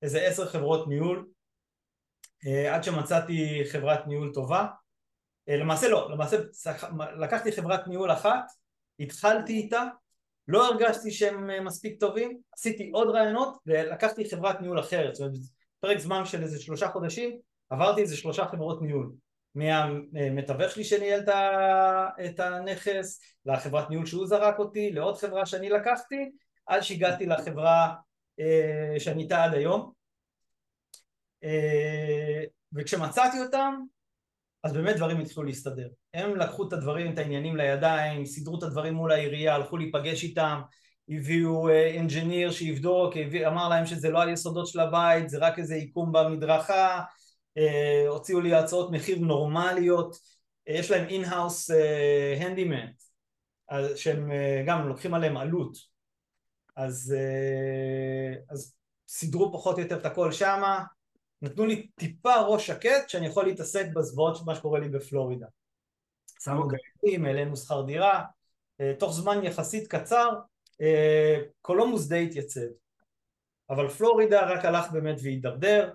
איזה עשר חברות ניהול אה, עד שמצאתי חברת ניהול טובה למעשה לא, למעשה לקחתי חברת ניהול אחת התחלתי איתה לא הרגשתי שהם אה, מספיק טובים עשיתי עוד רעיונות ולקחתי חברת ניהול אחרת זאת אומרת פרק זמן של איזה שלושה חודשים עברתי איזה שלושה חברות ניהול מהמתווך שלי שניהל את הנכס, לחברת ניהול שהוא זרק אותי, לעוד חברה שאני לקחתי, עד שהגעתי לחברה אה, שאני איתה עד היום. אה, וכשמצאתי אותם, אז באמת דברים התחילו להסתדר. הם לקחו את הדברים, את העניינים לידיים, סידרו את הדברים מול העירייה, הלכו להיפגש איתם, הביאו engineer אה, שיבדוק, אמר להם שזה לא היסודות של הבית, זה רק איזה עיקום במדרכה, אה, הוציאו לי הצעות מחיר נורמליות, אה, יש להם in-house handyman, שהם אה, גם לוקחים עליהם עלות, אז, אז סידרו פחות או יותר את הכל שמה, נתנו לי טיפה ראש שקט שאני יכול להתעסק בזוועות של מה שקורה לי בפלורידה. שמו אוקיי. גלים, העלינו שכר דירה, תוך זמן יחסית קצר קולומוס די התייצב, אבל פלורידה רק הלך באמת והידרדר,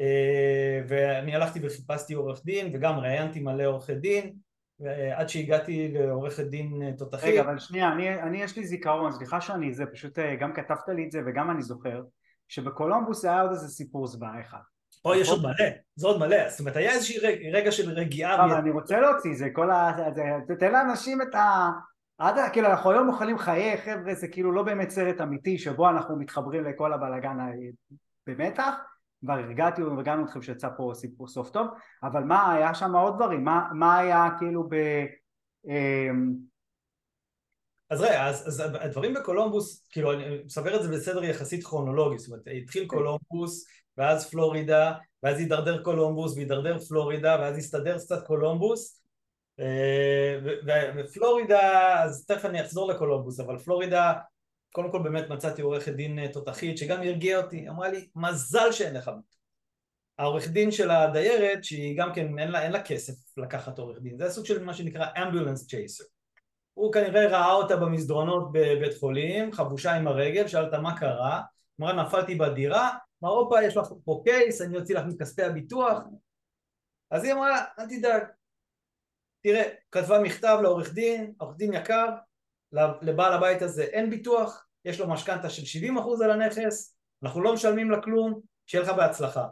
אה, ואני הלכתי וחיפשתי עורך דין וגם ראיינתי מלא עורכי דין עד שהגעתי לעורכת דין אה, תותחית. רגע אבל שנייה, אני, אני יש לי זיכרון, סליחה שאני זה, פשוט אה, גם כתבת לי את זה וגם אני זוכר שבקולומבוס היה עוד איזה סיפור זוועה אחד. פה יש עוד מלא, זה עוד מלא, זאת אומרת היה איזשהו רגע של רגיעה. אבל אני רוצה להוציא, זה כל ה... תתן לאנשים את ה... עד, כאילו אנחנו היום מוכנים חיי חבר'ה זה כאילו לא באמת סרט אמיתי שבו אנחנו מתחברים לכל הבלאגן במתח כבר הרגעתי והרגענו אתכם שיצא פה סיפור סוף טוב, אבל מה היה שם עוד דברים? מה, מה היה כאילו ב... אמ, אז רגע, אז, אז הדברים בקולומבוס, כאילו אני מסבר את זה בסדר יחסית כרונולוגי, זאת אומרת התחיל כן. קולומבוס ואז פלורידה ואז הידרדר קולומבוס והידרדר פלורידה ואז הסתדר קצת קולומבוס. אה, ופלורידה, אז תכף אני אחזור לקולומבוס, אבל פלורידה קודם כל באמת מצאתי עורכת דין אה, תותחית שגם הרגיעה אותי, אמרה לי מזל שאין לך העורך דין של הדיירת שהיא גם כן אין לה, אין לה כסף לקחת עורך דין, זה סוג של מה שנקרא ambulance chaser הוא כנראה ראה אותה במסדרונות בבית חולים, חבושה עם הרגל, שאל אותה מה קרה, אמרה נפלתי בדירה, אמרה הופה יש לך פה קייס, אני אוציא לך מכספי הביטוח אז היא אמרה אל תדאג, תראה, כתבה מכתב לעורך דין, עורך דין יקר, לבעל הבית הזה אין ביטוח, יש לו משכנתה של 70% על הנכס, אנחנו לא משלמים לה כלום, שיהיה לך בהצלחה.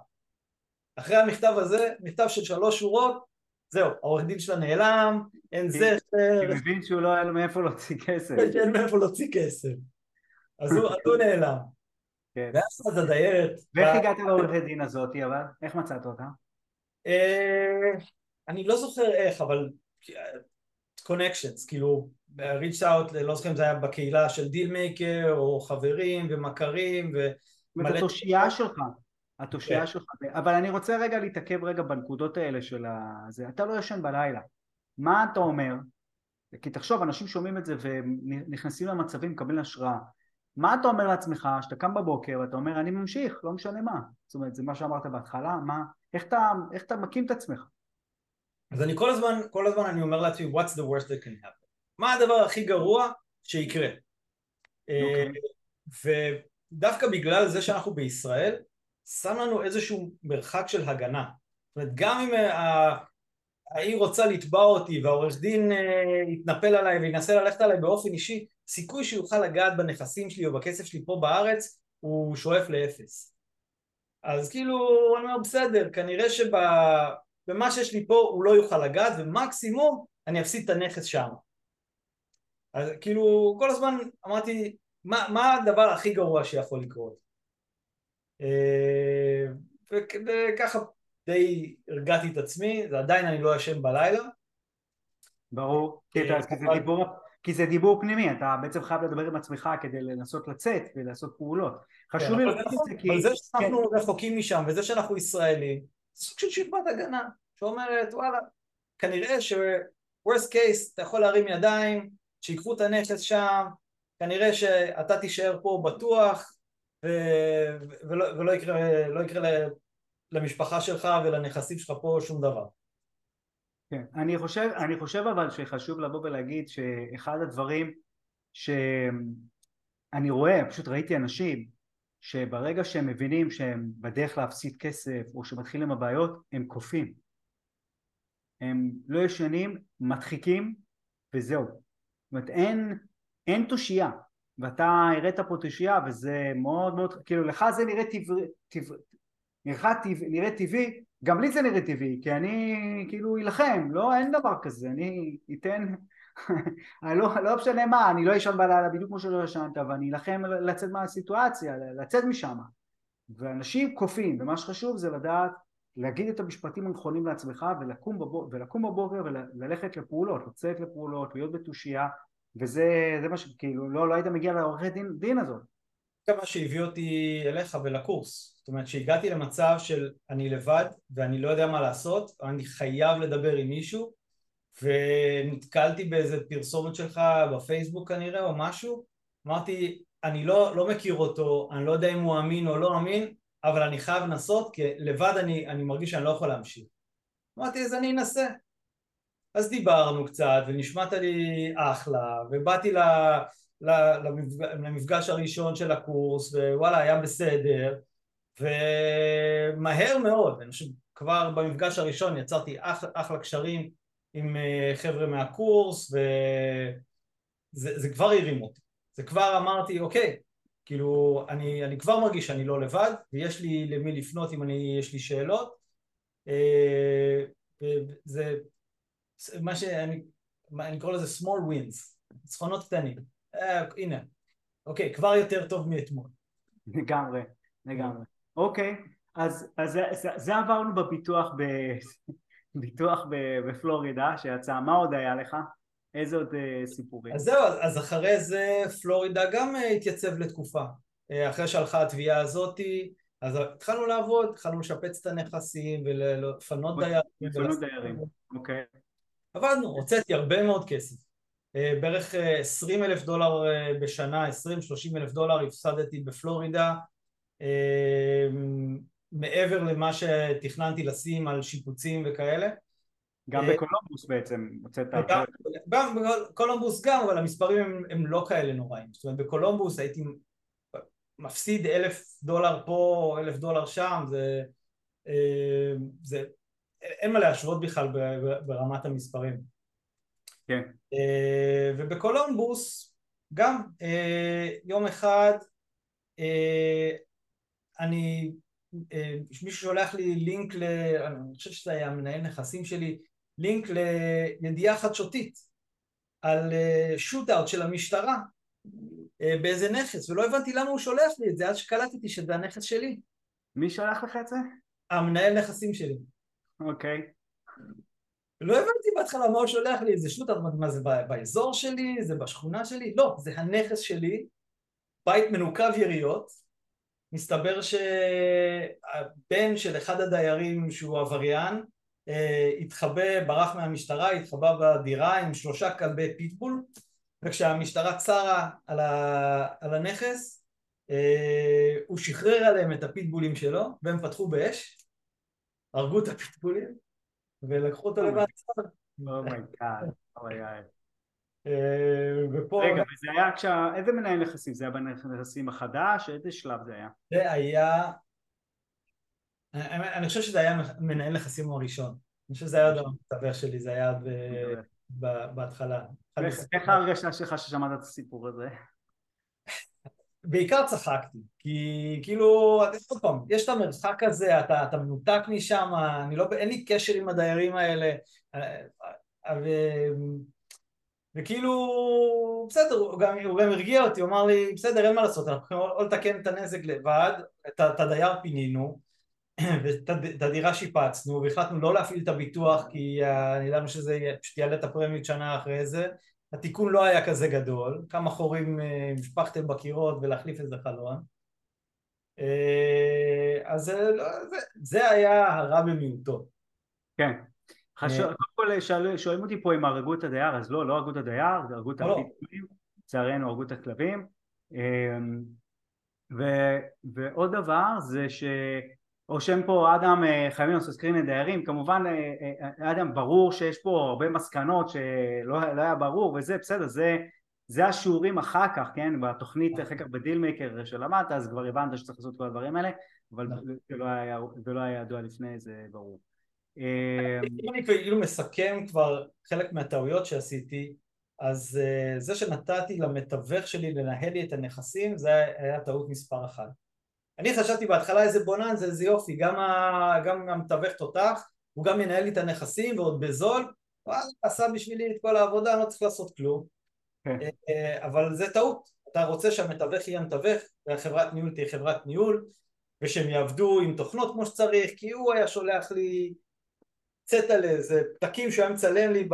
אחרי המכתב הזה, מכתב של שלוש שורות, זהו, העורך דין שלה נעלם, אין זכר. כי מבין שהוא לא היה לו מאיפה להוציא כסף. אין מאיפה להוציא כסף. אז הוא נעלם. כן. ואז הדיירת... ואיך הגעת לעורכת דין הזאתי אבל? איך מצאת אותה? אה, אני לא זוכר איך, אבל connections, אה, כאילו reach out, לא זוכר אם זה היה בקהילה של Deal Maker או חברים ומכרים ומלא... את התושייה שלך, התושייה כן. שלך, אבל אני רוצה רגע להתעכב רגע בנקודות האלה של זה, אתה לא ישן בלילה, מה אתה אומר? כי תחשוב, אנשים שומעים את זה ונכנסים למצבים, מקבלים השראה, מה אתה אומר לעצמך, שאתה קם בבוקר ואתה אומר אני ממשיך, לא משנה מה, זאת אומרת זה מה שאמרת בהתחלה, מה, איך אתה, איך אתה מקים את עצמך? אז אני כל הזמן, כל הזמן אני אומר לעצמי what's the worst that can happen מה הדבר הכי גרוע שיקרה. Okay. אה, אוקיי. ודווקא בגלל זה שאנחנו בישראל, שם לנו איזשהו מרחק של הגנה. זאת אומרת, גם אם העיר רוצה לתבע אותי והעורך דין אה, יתנפל עליי וינסה ללכת עליי באופן אישי, סיכוי שיוכל לגעת בנכסים שלי או בכסף שלי פה בארץ הוא שואף לאפס. אז כאילו, אני אומר בסדר, כנראה שבמה שיש לי פה הוא לא יוכל לגעת ומקסימום אני אפסיד את הנכס שם. אז כאילו כל הזמן אמרתי מה, מה הדבר הכי גרוע שיכול לקרות אה, וככה די הרגעתי את עצמי, זה עדיין אני לא ישן בלילה ברור, כי, אתה, כי, זה דיבור, כי זה דיבור פנימי, אתה בעצם חייב לדבר עם עצמך כדי לנסות לצאת ולעשות פעולות. חשוב כן, לי להגיד את זה כי... אבל זה שאנחנו כן. רחוקים משם וזה שאנחנו ישראלים, סוג של שכבת הגנה שאומרת וואלה, כנראה ש... worst case אתה יכול להרים ידיים, שיקחו את הנכס שם, כנראה שאתה תישאר פה בטוח ו... ולא, ולא יקרה, לא יקרה למשפחה שלך ולנכסים שלך פה שום דבר. כן, אני חושב, אני חושב אבל שחשוב לבוא ולהגיד שאחד הדברים שאני רואה, פשוט ראיתי אנשים שברגע שהם מבינים שהם בדרך להפסיד כסף או שמתחילים הבעיות הם קופאים הם לא ישנים, מדחיקים וזהו. זאת אומרת אין, אין תושייה. ואתה הראת פה תושייה וזה מאוד מאוד כאילו לך זה נראה טבעי, טבע, נראה, טבע, נראה טבעי גם לי זה נראה טבעי כי אני כאילו אלחם לא אין דבר כזה אני אתן לא, לא משנה מה, אני לא אשן בלילה בדיוק כמו שלא ישנת ואני אלחם לצאת מהסיטואציה, לצאת משם ואנשים קופאים ומה שחשוב זה לדעת להגיד את המשפטים הנכונים לעצמך ולקום בבוקר, ולקום בבוקר וללכת לפעולות, לצאת לפעולות, להיות בתושייה וזה מה שכאילו לא, לא היית מגיע לעורכי דין, דין הזאת. זה מה שהביא אותי אליך ולקורס. זאת אומרת שהגעתי למצב של אני לבד ואני לא יודע מה לעשות אני חייב לדבר עם מישהו ונתקלתי באיזה פרסומת שלך בפייסבוק כנראה או משהו. אמרתי אני לא, לא מכיר אותו, אני לא יודע אם הוא אמין או לא אמין אבל אני חייב לנסות כי לבד אני, אני מרגיש שאני לא יכול להמשיך. אמרתי אז אני אנסה. אז דיברנו קצת ונשמעת לי אחלה ובאתי ל, ל, למפגש, הראשון של הקורס ווואלה היה בסדר. ומהר מאוד, אני חושב כבר במפגש הראשון יצרתי אח, אחלה קשרים עם אה, חבר'ה מהקורס וזה כבר הרים אותי, זה כבר אמרתי אוקיי, כאילו אני, אני כבר מרגיש שאני לא לבד ויש לי למי לפנות אם אני, יש לי שאלות. אה, זה מה שאני אני קורא לזה small wins, ניצחונות קטנים, הנה, אוקיי, כבר יותר טוב מאתמול. לגמרי, לגמרי. אוקיי, אז, אז זה, זה, זה עברנו בביטוח ב... ביטוח בפלורידה שיצא, מה עוד היה לך? איזה עוד uh, סיפורים? אז זהו, אז אחרי זה פלורידה גם uh, התייצב לתקופה. אחרי שהלכה התביעה הזאתי, אז התחלנו לעבוד, התחלנו לשפץ את הנכסים ולפנות דיירים. לפנות דיירים, אוקיי. עבדנו, הוצאתי הרבה מאוד כסף. Uh, בערך uh, 20 אלף דולר uh, בשנה, 20-30 אלף דולר הפסדתי בפלורידה. מעבר למה שתכננתי לשים על שיפוצים וכאלה. גם אה, בקולומבוס בעצם הוצאת... גם בקולומבוס גם, אבל המספרים הם, הם לא כאלה נוראים. זאת אומרת, בקולומבוס הייתי מפסיד אלף דולר פה, אלף דולר שם, זה... אה, זה אין מה להשוות בכלל ברמת המספרים. כן. אה, ובקולומבוס גם יום אחד אני אה, מישהו שולח לי לינק, ל... אני חושב שזה היה מנהל נכסים שלי, לינק לידיעה חדשותית על שוט-אאוט אה, של המשטרה אה, באיזה נכס, ולא הבנתי למה הוא שולח לי את זה עד שקלטתי שזה הנכס שלי. מי שלח לך את זה? המנהל נכסים שלי. אוקיי. לא הבנתי בהתחלה מה הוא שולח לי, איזה שוט-אאוט, מה זה באזור שלי, זה בשכונה שלי? לא, זה הנכס שלי, בית מנוקב יריות, מסתבר שהבן של אחד הדיירים שהוא עבריין אה, התחבא, ברח מהמשטרה, התחבא בדירה עם שלושה כלבי פיטבול וכשהמשטרה צרה על, ה, על הנכס אה, הוא שחרר עליהם את הפיטבולים שלו והם פתחו באש, הרגו את הפיטבולים ולקחו אותו למעצר. oh my god. אה, ופה... רגע, וזה היה כשה... איזה מנהל נכסים? זה היה בנכסים החדש? איזה שלב זה היה? זה היה... אני חושב שזה היה מנהל נכסים הראשון. אני חושב שזה היה עוד המתווך שלי, זה היה בהתחלה. איך ההרגשה שלך ששמעת את הסיפור הזה? בעיקר צחקתי, כי כאילו, עוד פעם, יש את המרחק הזה, אתה, אתה מנותק משם, לא, אין לי קשר עם הדיירים האלה, אה, אה, וכאילו, בסדר, הוא גם, הוא גם הרגיע אותי, הוא אמר לי, בסדר, אין מה לעשות, אנחנו יכולים או לתקן את הנזק לבד, את, את הדייר פינינו, ואת הדירה שיפצנו, והחלטנו לא להפעיל את הביטוח, כי uh, ידענו שזה פשוט יעלה את הפרמיות שנה אחרי זה, התיקון לא היה כזה גדול, כמה חורים השפכתם בקירות ולהחליף איזה חלון, uh, אז זה, זה היה הרע במיעוטו. כן. קודם כל שואלים אותי פה אם הרגו את הדייר, אז לא, לא הרגו את הדייר, הרגו את לא. הפיתולים, לצערנו הרגו את הכלבים. ועוד דבר זה רושם פה אדם חייבים לעשות סקרין לדיירים כמובן אדם ברור שיש פה הרבה מסקנות שלא לא היה ברור וזה בסדר זה זה השיעורים אחר כך, כן, בתוכנית אחר כך בדילמייקר שלמדת, אז כבר הבנת שצריך לעשות כל הדברים האלה, אבל זה לא היה, זה לא היה ידוע לפני, זה ברור. אם אני כאילו מסכם כבר חלק מהטעויות שעשיתי, אז אה, זה שנתתי למתווך שלי לנהל לי את הנכסים, זה היה טעות מספר אחת. אני חשבתי בהתחלה איזה בונן, זה איזה יופי, גם, ה, גם המתווך תותח, הוא גם ינהל לי את הנכסים ועוד בזול, וואלה, עשה בשבילי את כל העבודה, אני לא צריך לעשות כלום. כן. אה, אבל זה טעות, אתה רוצה שהמתווך יהיה מתווך והחברת ניהול תהיה חברת ניהול ושהם יעבדו עם תוכנות כמו שצריך כי הוא היה שולח לי צטלה, זה פתקים שהוא היה מצלם לי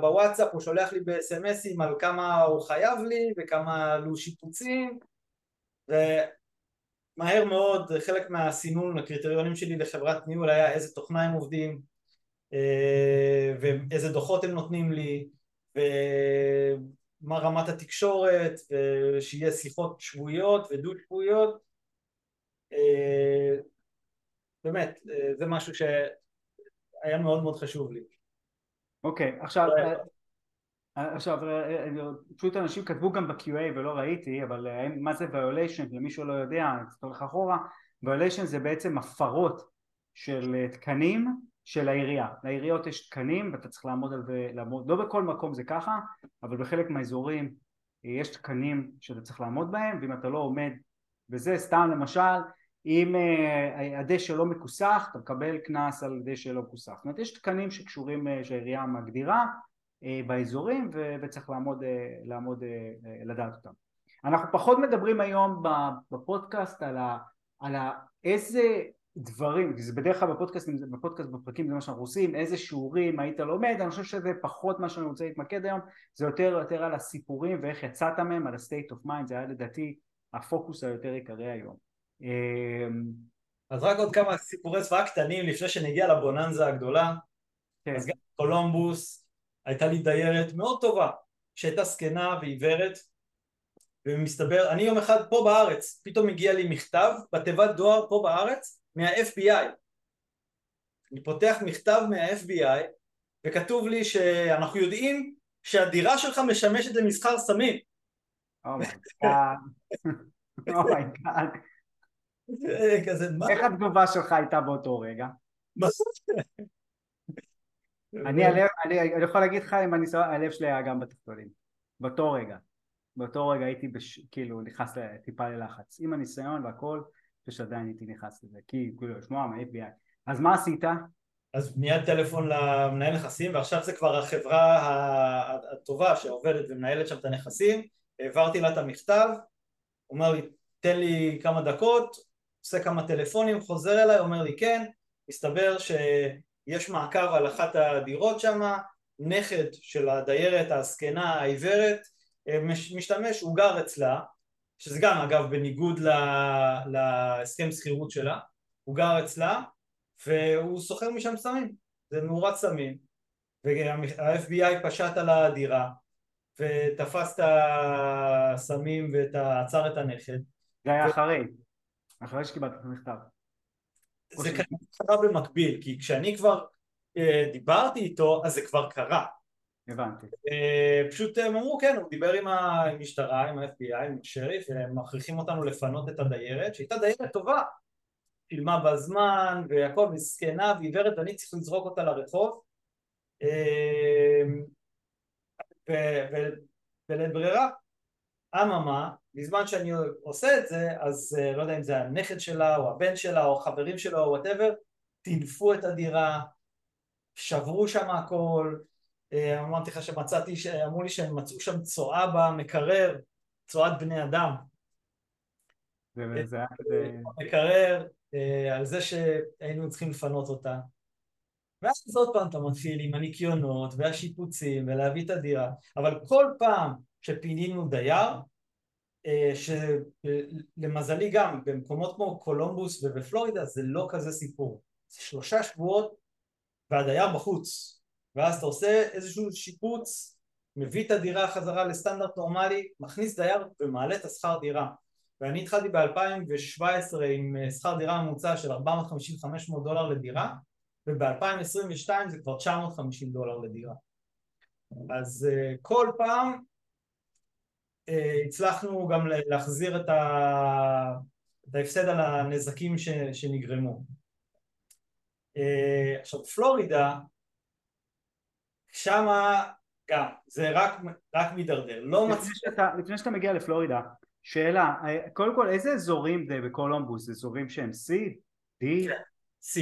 בוואטסאפ, הוא שולח לי בסמסים על כמה הוא חייב לי וכמה עלו שיפוצים ומהר מאוד חלק מהסינון הקריטריונים שלי לחברת ניהול היה איזה תוכנה הם עובדים אה, ואיזה דוחות הם נותנים לי מה רמת התקשורת, ושיהיה שיחות שבועיות ודו שבועיות אה, באמת, אה, זה משהו שהיה מאוד מאוד חשוב לי. אוקיי, okay, עכשיו, עכשיו, פשוט אנשים כתבו גם ב-QA ולא ראיתי, אבל מה זה violation, למי שלא יודע, קצת הולך אחורה, violation זה בעצם הפרות של תקנים של העירייה. לעיריות יש תקנים ואתה צריך לעמוד על זה, לעמוד, לא בכל מקום זה ככה, אבל בחלק מהאזורים אה, יש תקנים שאתה צריך לעמוד בהם, ואם אתה לא עומד בזה, סתם למשל, אם אה, הדשא לא מכוסח, אתה מקבל קנס על דשא לא מכוסח. זאת אומרת, יש תקנים שקשורים, אה, שהעירייה מגדירה באזורים וצריך לעמוד, לעמוד, לדעת אותם. אנחנו פחות מדברים היום בפודקאסט על, ה, על ה, איזה דברים, כי זה בדרך כלל בפודקאסטים, בפודקאסט בפרקים זה מה שאנחנו עושים, איזה שיעורים היית לומד, אני חושב שזה פחות מה שאני רוצה להתמקד היום, זה יותר יותר על הסיפורים ואיך יצאת מהם, על ה-state of mind, זה היה לדעתי הפוקוס היותר עיקרי היום. אמ, אז רק עוד כמה סיפורי צבא קטנים לפני שנגיע לבוננזה הגדולה. כן. אז גם קולומבוס הייתה לי דיירת מאוד טובה, שהייתה זקנה ועיוורת, ומסתבר, אני יום אחד פה בארץ, פתאום הגיע לי מכתב בתיבת דואר פה בארץ, מה-FBI. אני פותח מכתב מה-FBI וכתוב לי שאנחנו יודעים שהדירה שלך משמשת למסחר סמים. oh my god. איך התגובה שלך הייתה באותו רגע? אני יכול להגיד לך אם אני הלב שלי היה גם בתחתונים. באותו רגע. באותו רגע הייתי כאילו נכנס טיפה ללחץ. עם הניסיון והכל שעדיין הייתי נכנס לזה, כי כאילו לשמוע מה-FBI. אז מה עשית? אז מיד טלפון למנהל נכסים, ועכשיו זה כבר החברה הטובה שעובדת ומנהלת שם את הנכסים, העברתי לה את המכתב, הוא אומר לי תן לי כמה דקות, עושה כמה טלפונים, חוזר אליי, אומר לי כן, מסתבר שיש מעקב על אחת הדירות שם, נכד של הדיירת הזקנה העיוורת, משתמש, הוא גר אצלה, שזה גם אגב בניגוד להסכם שכירות שלה, הוא גר אצלה והוא סוחר משם סמים, זה מאורת סמים וה-FBI פשט על הדירה ותפס את הסמים ועצר את הנכד. זה היה אחרי, אחרי שקיבלת את המכתב זה קרה במקביל, כי כשאני כבר אה, דיברתי איתו אז זה כבר קרה הבנתי. אה, פשוט הם אמרו כן, הוא דיבר עם המשטרה, עם ה-FBI, עם השריף, והם מכריחים אותנו לפנות את הדיירת, שהייתה דיירת טובה, שילמה בזמן והכל, מסכנה ועיוורת, ואני צריך לזרוק אותה לרחוב. אה, בלית ברירה, אממה, בזמן שאני עושה את זה, אז אה, לא יודע אם זה הנכד שלה, או הבן שלה, או חברים שלה, או וואטאבר, טינפו את הדירה, שברו שם הכל, אה, אמרתי לך שמצאתי, אמרו לי שהם מצאו שם צואה במקרר, צואת בני אדם. אה, על זה שהיינו צריכים לפנות אותה. ואז עוד פעם אתה מתחיל עם הניקיונות והשיפוצים ולהביא את הדירה, אבל כל פעם שפינינו דייר, אה, שלמזלי גם במקומות כמו קולומבוס ובפלורידה זה לא כזה סיפור, זה שלושה שבועות והדייר בחוץ, ואז אתה עושה איזשהו שיפוץ, מביא את הדירה חזרה לסטנדרט נורמלי, מכניס דייר ומעלה את השכר דירה. ואני התחלתי ב-2017 עם אה, שכר דירה ממוצע של 450-500 דולר לדירה וב-2022 זה כבר 950 דולר לדירה אז uh, כל פעם הצלחנו גם להחזיר את, ה... את ההפסד על הנזקים ש... שנגרמו uh, עכשיו פלורידה שמה גם זה רק, רק מידרדר לא מצ... שאתה, לפני שאתה מגיע לפלורידה שאלה, קודם כל איזה אזורים זה בקולומבוס? אזורים שהם C? D? כן, C.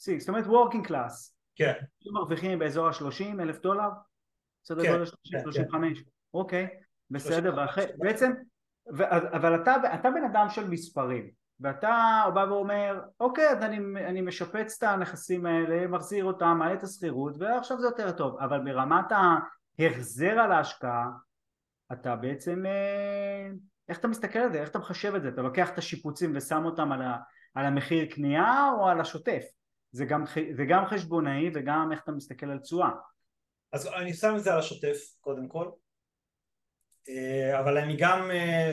C, זאת אומרת working class. כן. מרוויחים באזור ה-30 אלף דולר? סדר כן, גודל 30, 35. כן. אוקיי, בסדר, ואחרי, בעצם, ו, אבל אתה, אתה בן אדם של מספרים, ואתה בא ואומר, אוקיי, אז אני, אני משפץ את הנכסים האלה, מחזיר אותם, מעלה את השכירות, ועכשיו זה יותר טוב, אבל ברמת ההחזר על ההשקעה, אתה בעצם אה, איך אתה מסתכל על זה? איך אתה מחשב את זה? אתה לוקח את השיפוצים ושם אותם על, ה, על המחיר קנייה או על השוטף? זה גם, זה גם חשבונאי וגם איך אתה מסתכל על תשואה. אז אני שם את זה על השוטף קודם כל, אבל אני גם אה,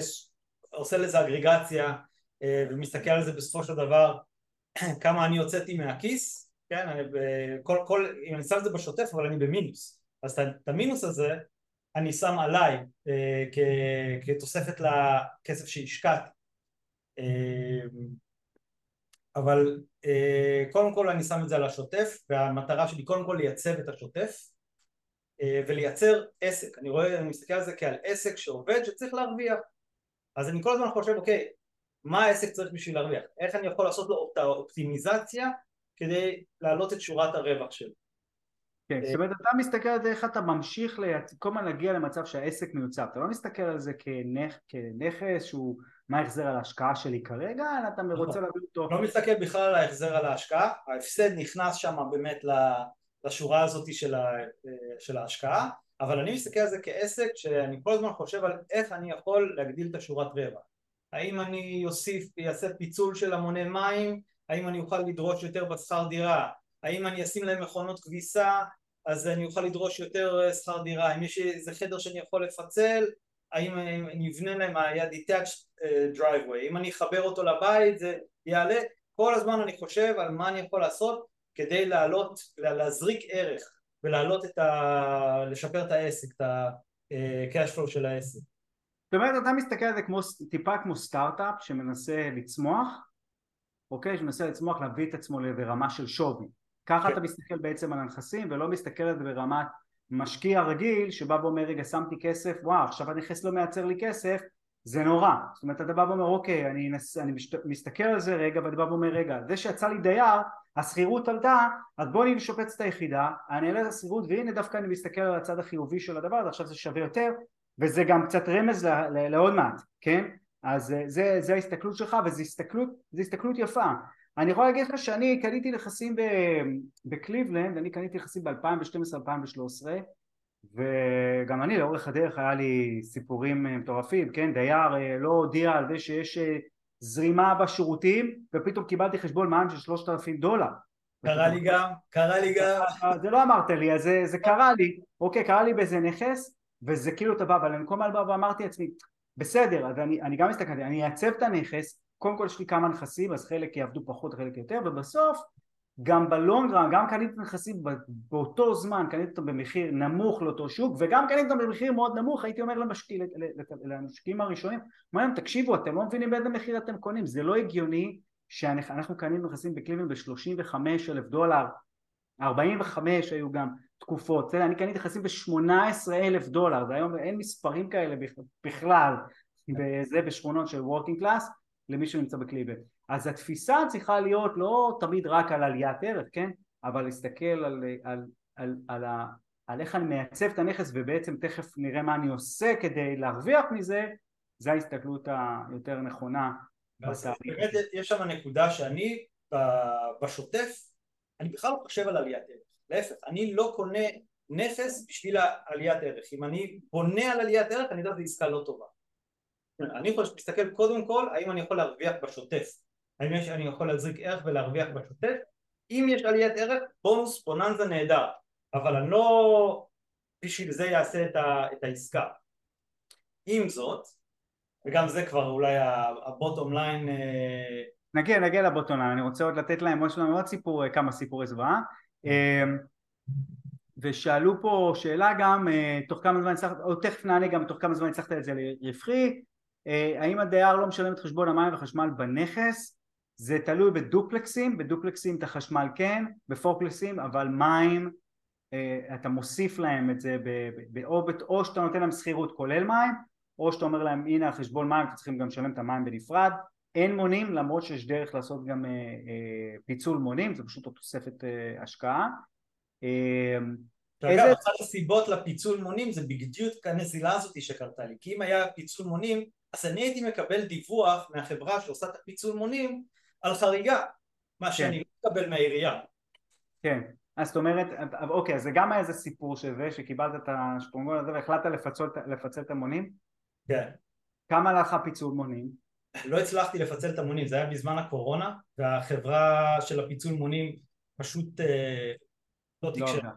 עושה לזה אגרגציה אה, ומסתכל על זה בסופו של דבר כמה אני הוצאתי מהכיס, כן, אני, כל, כל, אני שם את זה בשוטף אבל אני במינוס, אז את המינוס הזה אני שם עליי אה, כתוספת לכסף שהשקעתי. אה, אבל אה, קודם כל אני שם את זה על השוטף והמטרה שלי קודם כל לייצב את השוטף. אה, ולייצר עסק, אני רואה, אני מסתכל על זה כעל עסק שעובד שצריך להרוויח. אז אני כל הזמן חושב אוקיי מה העסק צריך בשביל להרוויח, איך אני יכול לעשות לו את האופטימיזציה כדי להעלות את שורת הרווח שלו? כן, זאת אומרת אתה מסתכל על זה איך אתה ממשיך כל הזמן להגיע למצב שהעסק מיוצב, אתה לא מסתכל על זה כנכ, כנכס שהוא מה ההחזר על ההשקעה שלי כרגע, אלא אתה רוצה להביא אותו... לא מסתכל בכלל על ההחזר על ההשקעה, ההפסד נכנס שם באמת לשורה הזאת של, ה, של ההשקעה, אבל אני מסתכל על זה כעסק שאני כל הזמן חושב על איך אני יכול להגדיל את השורת רווח. האם אני אוסיף, אעשה פיצול של המוני מים, האם אני אוכל לדרוש יותר בשכר דירה, האם אני אשים להם מכונות כביסה? אז אני אוכל לדרוש יותר אה, שכר דירה, אם יש איזה חדר שאני יכול לפצל, האם אני אבנה להם היה detached אה, driveway, אם אני אחבר אותו לבית זה יעלה, כל הזמן אני חושב על מה אני יכול לעשות כדי לעלות, להזריק ערך ולהעלות את ה... לשפר את העסק, את ה-cash flow של העסק. זאת אומרת אתה מסתכל על זה כמו, טיפה כמו סטארט-אפ שמנסה לצמוח, אוקיי? שמנסה לצמוח להביא את עצמו לרמה של שווי ככה אתה מסתכל בעצם על הנכסים ולא מסתכל על זה ברמת משקיע רגיל שבא ואומר רגע שמתי כסף וואו עכשיו הנכס לא מייצר לי כסף זה נורא זאת אומרת אתה בא ואומר אוקיי אני, נס, אני מסתכל על זה רגע ואני בא ואומר רגע זה שיצא לי דייר השכירות עלתה אז בוא אני משפץ את היחידה אני אעלה את השכירות והנה דווקא אני מסתכל על הצד החיובי של הדבר הזה עכשיו זה שווה יותר וזה גם קצת רמז לעוד מעט כן? אז זה, זה, זה ההסתכלות שלך וזו הסתכלות, הסתכלות יפה. אני יכול להגיד לך שאני קניתי נכסים בקליבלנד, אני קניתי נכסים ב-2012-2013 וגם אני לאורך הדרך היה לי סיפורים אה, מטורפים, כן, דייר אה, לא הודיע על זה שיש אה, זרימה בשירותים ופתאום קיבלתי חשבון מע"מ של 3,000 דולר. קרה לי גם, קרה לי גם. זה לא אמרת לי, אז זה, זה קרה לי, אוקיי, קרה לי באיזה נכס וזה כאילו אתה בא, אבל אני כל הזמן בא ואמרתי לעצמי בסדר, אז אני, אני גם הסתכלתי, אני אעצב את הנכס קודם כל יש לי כמה נכסים אז חלק יעבדו פחות חלק יותר ובסוף גם בלונגרם גם קניתי את הנכסים באותו זמן קניתי אותם במחיר נמוך לאותו שוק וגם קניתי אותם במחיר מאוד נמוך הייתי אומר למשקיעים הראשונים אומרים תקשיבו אתם לא מבינים באיזה מחיר אתם קונים זה לא הגיוני שאנחנו קנינו נכסים בקליבלנד ב-35 אלף דולר 45 היו גם תקופות, אני קניתי נכסים ב-18 אלף דולר, והיום אין מספרים כאלה בכלל, בזה בשכונות של working class, למי שנמצא בקליבלנד. אז התפיסה צריכה להיות לא תמיד רק על עליית ערך, כן? אבל להסתכל על, על, על, על, על, על איך אני מייצב את הנכס ובעצם תכף נראה מה אני עושה כדי להרוויח מזה, זו ההסתכלות היותר נכונה. באמת יש שם נקודה שאני בשוטף, אני בכלל לא חושב על עליית ערך, להפך, אני לא קונה נכס בשביל עליית ערך, אם אני בונה על עליית ערך אני יודע שזו עסקה לא טובה אני מסתכל קודם כל האם אני יכול להרוויח בשוטף האם יש, אני יכול להזריק ערך ולהרוויח בשוטף? אם יש עליית ערך בונוס בוננזה נהדר. אבל אני לא בשביל זה יעשה את, ה, את העסקה. עם זאת וגם זה כבר אולי ה bottom line נגיע, נגיע ל bottom line, אני רוצה עוד לתת להם, יש לנו עוד סיפור, כמה סיפורי זוועה. ושאלו פה שאלה גם, תוך כמה זמן הצלחת, או תכף נענה גם תוך כמה זמן הצלחת את זה לרווחי, האם הדייר לא משלם את חשבון המים וחשמל בנכס? זה תלוי בדופלקסים, בדופלקסים את החשמל כן, בפורפלקסים, אבל מים אתה מוסיף להם את זה, ב, או, או שאתה נותן להם שכירות כולל מים, או שאתה אומר להם הנה החשבון מים, אתם צריכים גם לשלם את המים בנפרד, אין מונים למרות שיש דרך לעשות גם אה, אה, פיצול מונים, זה פשוט תוספת אה, השקעה. אה, אגב, אחת הסיבות לפיצול מונים זה בדיוק הנזילה הזאת שקרתה לי, כי אם היה פיצול מונים, אז אני הייתי מקבל דיווח מהחברה שעושה את הפיצול מונים על חריגה, מה כן. שאני לא מקבל מהעירייה. כן, אז זאת אומרת, אוקיי, אז זה גם היה איזה סיפור של זה, שקיבלת את השפונגון הזה והחלטת לפצל, את המונים? כן. כמה הלך הפיצול מונים? לא הצלחתי לפצל את המונים, זה היה בזמן הקורונה, והחברה של הפיצול מונים פשוט אה, לא, לא תקשרה.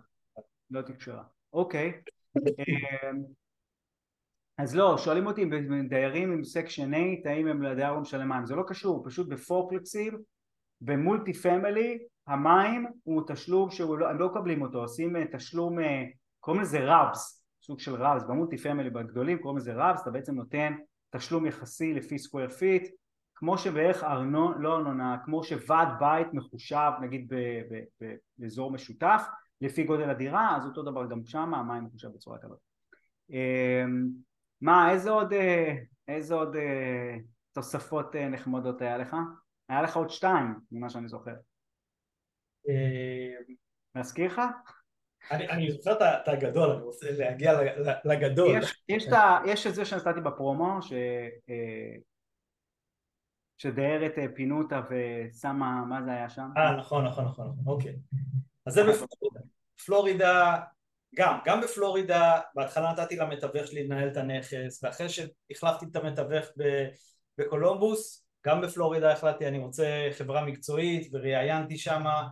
לא תקשרה. אוקיי. אמ, אז לא, שואלים אותי אם דיירים עם Section 8, האם הם לדייר לא משלם מים, זה לא קשור, פשוט בפורפלקסים, ב multi family, המים הוא תשלום שהם לא, לא מקבלים אותו, עושים אה, תשלום, אה, קוראים לזה RUBS, סוג של RUBS, ב multi family בגדולים קוראים לזה RUBS, אתה בעצם נותן תשלום יחסי לפי square feet, כמו שבערך ארנון, לא ארנונה, כמו שוועד בית מחושב נגיד באזור משותף לפי גודל הדירה, אז אותו דבר גם שם, המים מחושב בצורה כזאת. מה, איזה עוד, אה, איזה עוד תוספות נחמדות היה לך? היה לך עוד שתיים, ממה שאני זוכר. להזכיר לך? אני זוכר את הגדול, אני רוצה להגיע לגדול. יש את זה שנתתי בפרומו, אה, שדיירת אה, פינו אותה ושמה, מה זה היה שם? אה, נכון, נכון, נכון, נכון, אוקיי. אז זה בפלורידה. גם, גם בפלורידה, בהתחלה נתתי למתווך שלי לנהל את הנכס, ואחרי שהחלפתי את המתווך בקולומבוס, גם בפלורידה החלטתי אני רוצה חברה מקצועית וראיינתי שמה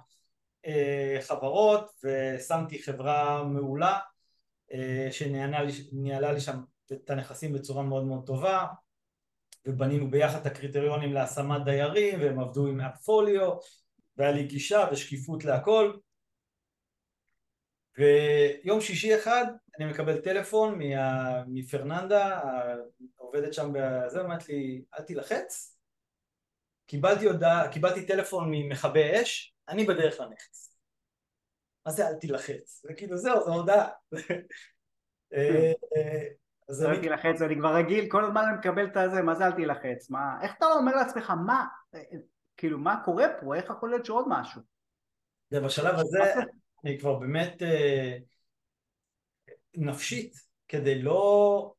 אה, חברות ושמתי חברה מעולה אה, שניהלה לי שם את הנכסים בצורה מאוד מאוד טובה ובנינו ביחד את הקריטריונים להשמת דיירים והם עבדו עם אפפוליו והיה לי גישה ושקיפות להכל ויום שישי אחד אני מקבל טלפון מפרננדה העובדת שם בזה, אומרת לי אל תילחץ קיבלתי הודעה, קיבלתי טלפון ממכבי אש אני בדרך לנכס. מה זה אל תילחץ? זה כאילו זהו, זו הודעה. אה, אה, אז אל תילחץ, אני כבר רגיל, כל הזמן אני מקבל את הזה, מה זה אל תילחץ? מה, איך אתה אומר לעצמך, מה, כאילו, מה קורה פה? איך יכול להיות שעוד משהו? בשלב הזה אני כבר באמת אה, נפשית, כדי לא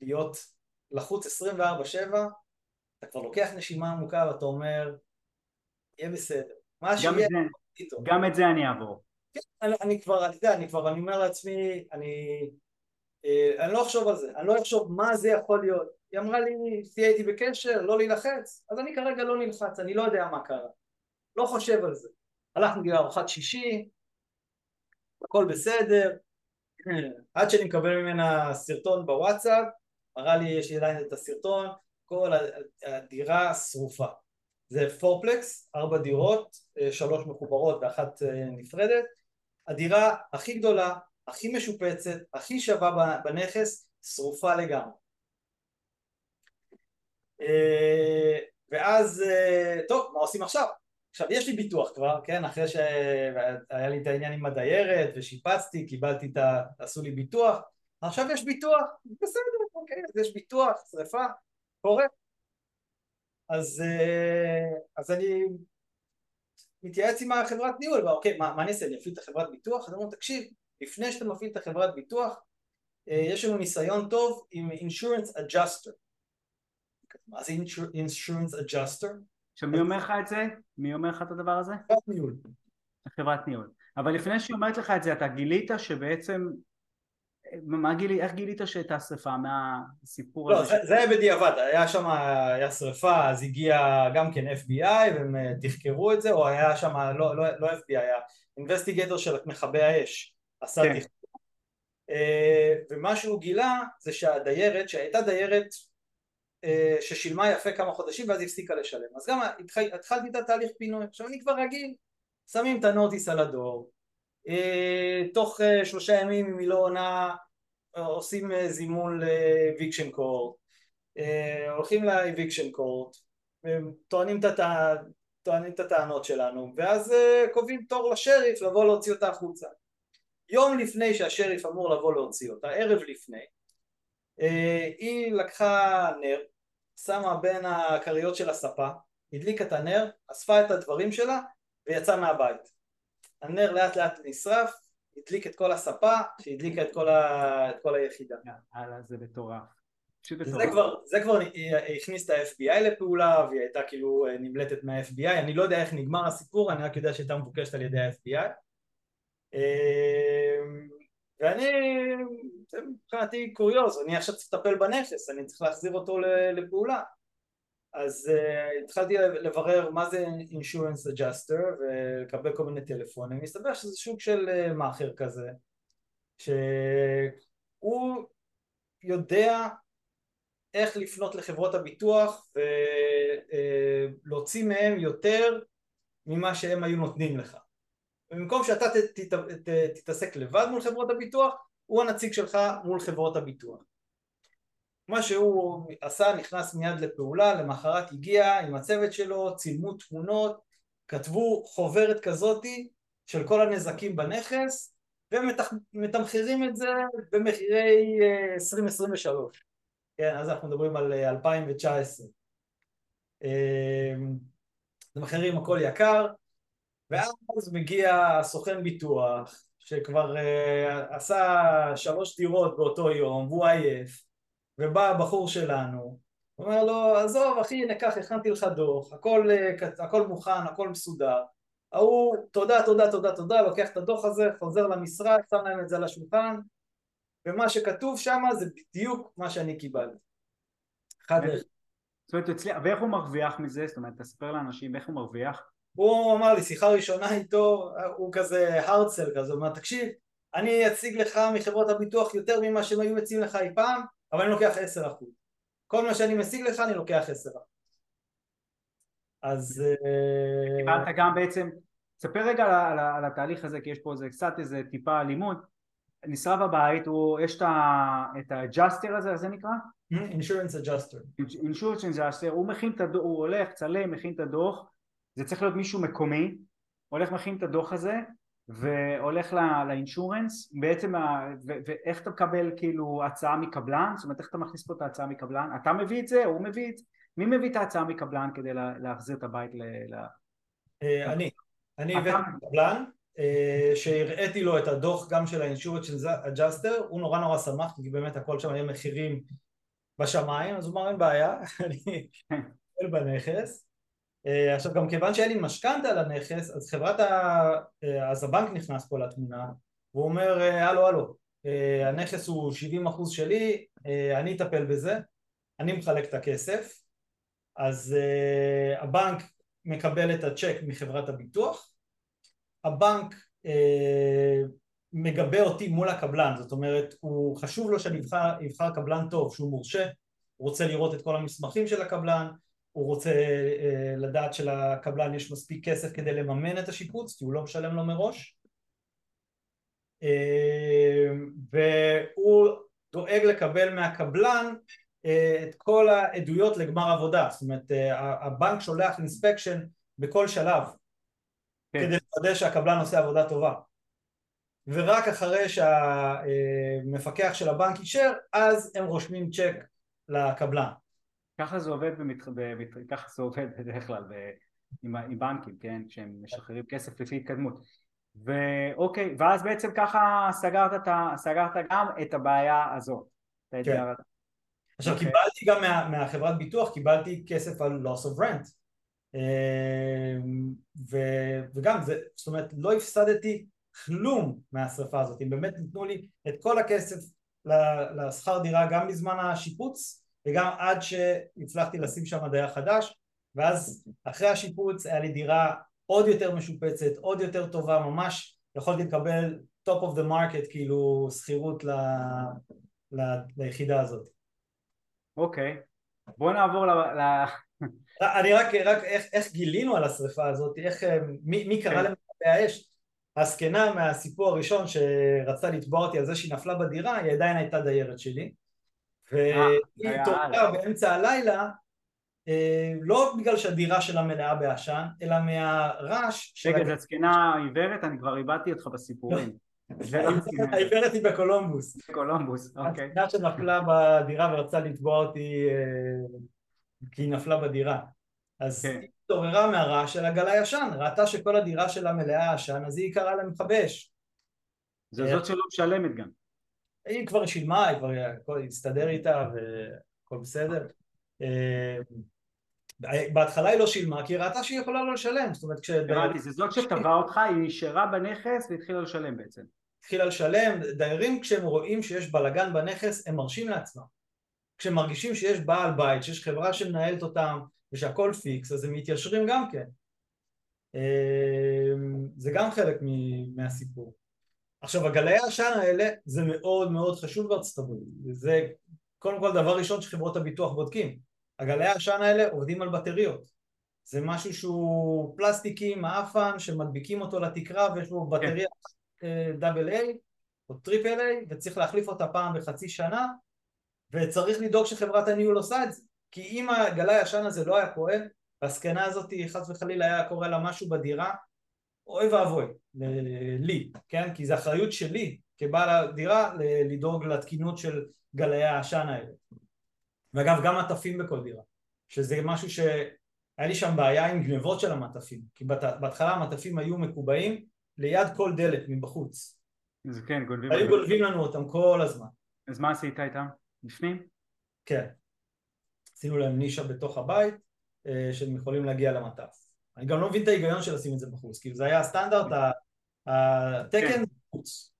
להיות לחוץ 24-7, אתה כבר לוקח נשימה עמוקה ואתה אומר, יהיה בסדר. מה שיהיה. גם את זה אני אעבור. כן, אני, אני כבר, אתה יודע, אני כבר, אני אומר לעצמי, אני, אה, אני לא אחשוב על זה, אני לא אחשוב מה זה יכול להיות. היא אמרה לי, תהיה איתי בקשר, לא להילחץ, אז אני כרגע לא נלחץ, אני לא יודע מה קרה. לא חושב על זה. הלכנו לארוחת שישי, הכל בסדר, עד שאני מקבל ממנה סרטון בוואטסאפ, מראה לי, יש לי עדיין את הסרטון, כל הדירה שרופה. זה פורפלקס, ארבע דירות, אה, שלוש מחוברות ואחת אה, נפרדת. הדירה הכי גדולה, הכי משופצת, הכי שווה בנכס, שרופה לגמרי. אה, ואז, טוב, מה עושים עכשיו? עכשיו יש לי ביטוח כבר, כן, אחרי שהיה לי את העניין עם הדיירת ושיפצתי, קיבלתי את ה... עשו לי ביטוח, עכשיו יש ביטוח, בסדר, אוקיי, אז יש ביטוח, שריפה, קורה, אז, אה, אז אני מתייעץ עם החברת ניהול, אוקיי, מה, מה אני אעשה, אני אפעיל את החברת ביטוח? אז אומר, תקשיב, לפני שאתה מפעיל את החברת ביטוח, אה, יש לנו ניסיון טוב עם insurance adjuster. מה זה insurance adjuster? עכשיו מי אומר לך את זה? מי אומר לך את הדבר הזה? חברת ניהול. חברת ניהול. אבל לפני שהיא אומרת לך את זה, אתה גילית שבעצם מה גילי, איך גילית שהייתה שריפה מהסיפור לא, הזה? לא, זה היה בדיעבד, היה שם, היה שריפה, אז הגיע גם כן FBI והם אה, תחקרו את זה, או היה שם, לא, לא, לא FBI, היה investigator של מכבי האש, עשה כן. תחקור. אה, ומה שהוא גילה זה שהדיירת, שהייתה דיירת ששילמה יפה כמה חודשים ואז הפסיקה לשלם. אז גם התחל, התחלתי את התהליך פינוי. עכשיו אני כבר רגיל. שמים את ה notice על ה door. אה, תוך שלושה ימים אם היא לא עונה עושים זימון ל eviction court. הולכים ל eviction court. טוענים את, טוענים את הטענות שלנו ואז קובעים תור לשריף לבוא להוציא אותה החוצה. יום לפני שהשריף אמור לבוא להוציא אותה, ערב לפני אה, היא לקחה נר, שמה בין הכריות של הספה, הדליקה את הנר, אספה את הדברים שלה ויצאה מהבית. הנר לאט לאט נשרף, הדליק את כל הספה, שהדליקה את כל, ה... את כל היחידה. הלאה, זה מטורף. זה כבר, זה כבר הכניס את ה-FBI לפעולה והיא הייתה כאילו אה, נמלטת מה-FBI, אני לא יודע איך נגמר הסיפור, אני רק יודע שהייתה מבוקשת על ידי ה-FBI אה, ואני, זה מבחינתי קוריוז, אני עכשיו צריך לטפל בנכס, אני צריך להחזיר אותו לפעולה. אז uh, התחלתי לברר מה זה insurance adjuster ולקבל כל מיני טלפונים, מסתבר שזה שוק של uh, מאכר כזה, שהוא יודע איך לפנות לחברות הביטוח ולהוציא uh, מהם יותר ממה שהם היו נותנים לך. ובמקום שאתה תתעסק לבד מול חברות הביטוח, הוא הנציג שלך מול חברות הביטוח. מה שהוא עשה, נכנס מיד לפעולה, למחרת הגיע עם הצוות שלו, צילמו תמונות, כתבו חוברת כזאתי של כל הנזקים בנכס, ומתמחרים את זה במחירי 2023. אה, כן, אז אנחנו מדברים על 2019. אה, אה, זה מחירים הכל יקר, ואז מגיע סוכן ביטוח שכבר uh, עשה שלוש דירות באותו יום והוא עייף ובא הבחור שלנו אומר לו עזוב אחי הנה קח הכנתי לך דוח הכל, uh, הכל מוכן הכל מסודר. ההוא תודה תודה תודה תודה לוקח את הדוח הזה חוזר למשרד שם להם את זה על השולחן. ומה שכתוב שם זה בדיוק מה שאני קיבלתי. אחד זאת אומרת, ואיך הוא מרוויח מזה? זאת אומרת, תספר לאנשים איך הוא מרוויח הוא אמר לי שיחה ראשונה איתו, הוא כזה הרצל כזה, הוא אומר תקשיב אני אציג לך מחברות הביטוח יותר ממה שהם היו מציעים לך אי פעם אבל אני לוקח עשר אחוז. כל מה שאני משיג לך אני לוקח עשר אחוז. אז... אה, קיבלת גם בעצם, תספר רגע על, על, על התהליך הזה כי יש פה איזה קצת איזה טיפה אלימות. נשרף הבית, הוא, יש את ה-adjuster הזה, איך זה נקרא? insurance adjuster. insurance adjuster, הוא מכין את הדוח, הוא הולך, צלם, מכין את הדוח זה צריך להיות מישהו מקומי, הולך מכין את הדוח הזה והולך לאינשורנס, בעצם ואיך אתה מקבל כאילו הצעה מקבלן, זאת אומרת איך אתה מכניס פה את ההצעה מקבלן, אתה מביא את זה, הוא מביא את זה, מי מביא את ההצעה מקבלן כדי להחזיר את הבית ל... אה, אני, אני הבאתי מקבלן אה, שהראיתי לו את הדוח גם של האינשורנס של הג'אסטר, הוא נורא נורא שמח כי באמת הכל שם היה מחירים בשמיים, אז הוא אמר אין בעיה, אני אטפל בנכס. אה, עכשיו גם כיוון שהיה לי משכנתה על הנכס אז חברת ה... אה, אז הבנק נכנס פה לתמונה והוא אומר אה, הלו הלו הנכס הוא 70% שלי אני אטפל בזה אני מחלק את הכסף. אז הבנק מקבל את הצ'ק מחברת הביטוח הבנק מגבה אותי מול הקבלן זאת אומרת הוא חשוב לו שאני אבחר קבלן טוב שהוא מורשה הוא רוצה לראות את כל המסמכים של הקבלן הוא רוצה אה, לדעת שלקבלן יש מספיק כסף כדי לממן את השיפוץ כי הוא לא משלם לו מראש. אה, והוא דואג לקבל מהקבלן אה, את כל העדויות לגמר עבודה. זאת אומרת הבנק שולח אינספקשן בכל שלב. כן. כדי לוודא שהקבלן עושה עבודה טובה. ורק אחרי שהמפקח של הבנק אישר אז הם רושמים צ'ק לקבלן ככה זה עובד, במת... במת... ככה זה עובד בדרך כלל ב... עם, עם בנקים, כן, כשהם משחררים כסף לפי התקדמות. ואוקיי, ואז בעצם ככה סגרת, את ה... סגרת גם את הבעיה הזאת. כן. עכשיו אוקיי. קיבלתי גם מה, מהחברת ביטוח, קיבלתי כסף על loss of rent. אמ, ו, וגם זה, זאת אומרת לא הפסדתי כלום מהשרפה הזאת, אם באמת ניתנו לי את כל הכסף לשכר דירה גם בזמן השיפוץ וגם עד שהצלחתי לשים שם דייר חדש ואז אחרי השיפוץ היה לי דירה עוד יותר משופצת, עוד יותר טובה, ממש יכולתי לקבל top of the market כאילו שכירות ל... ל... ליחידה הזאת. אוקיי, okay. בוא נעבור ל... ל... אני רק, רק איך, איך גילינו על השריפה הזאת, איך, אה, מי, מי קרא כן. למכבי האש? הזקנה מהסיפור הראשון שרצתה לתבוע אותי על זה שהיא נפלה בדירה, היא עדיין הייתה דיירת שלי. והיא התעוררה באמצע הלילה, אה, לא בגלל שהדירה שלה מלאה בעשן, אלא מהרעש... רגע, זו זקנה עיוורת? אני כבר איבדתי אותך בסיפורים. העיוורת היא בקולומבוס. בקולומבוס, אוקיי. הזקנה שנפלה בדירה ורצתה לתבוע אותי אה, כי היא נפלה בדירה. אז כן. היא התעוררה מהרעש של הגל הישן, ראתה שכל הדירה שלה מלאה עשן, אז היא קראה למכבי אש. זה זאת שלא משלמת גם. היא כבר שילמה, היא כבר הסתדר איתה והכל בסדר. אה, בהתחלה היא לא שילמה כי היא ראתה שהיא יכולה לא לשלם, זאת אומרת כש... הבנתי, זה זאת שטבעה אותך, היא נשארה בנכס והתחילה לשלם בעצם. התחילה לשלם, דיירים כשהם רואים שיש בלאגן בנכס הם מרשים לעצמם. כשהם מרגישים שיש בעל בית, שיש חברה שמנהלת אותם ושהכל פיקס, אז הם מתיישרים גם כן. אה, זה גם חלק מהסיפור. עכשיו הגלאי העשן האלה זה מאוד מאוד חשוב בארצות הברית, זה קודם כל דבר ראשון שחברות הביטוח בודקים, הגלאי העשן האלה עובדים על בטריות, זה משהו שהוא פלסטיקי, מעפן, שמדביקים אותו לתקרה ויש בו בטריה double A או triple A וצריך להחליף אותה פעם בחצי שנה. וצריך לדאוג שחברת הניהול עושה את זה. כי אם הגלאי העשן הזה לא היה פועל והזקנה הזאת חס וחלילה היה קורה לה משהו בדירה אוי ואבוי, לי, כן? כי זו אחריות שלי כבעל הדירה לדאוג לתקינות של גלאי העשן האלה. ואגב גם מטפים בכל דירה, שזה משהו שהיה לי שם בעיה עם גנבות של המטפים, כי בהתחלה המטפים היו מקובעים ליד כל דלת מבחוץ. זה כן, גונבים. היו גונבים לנו אותם כל הזמן. אז מה עשית איתם? בפנים? כן. עשינו להם נישה בתוך הבית אה, שהם יכולים להגיע למטף. אני גם לא מבין את ההיגיון של לשים את זה בחוץ, כאילו זה היה הסטנדרט, התקן כן. בחוץ.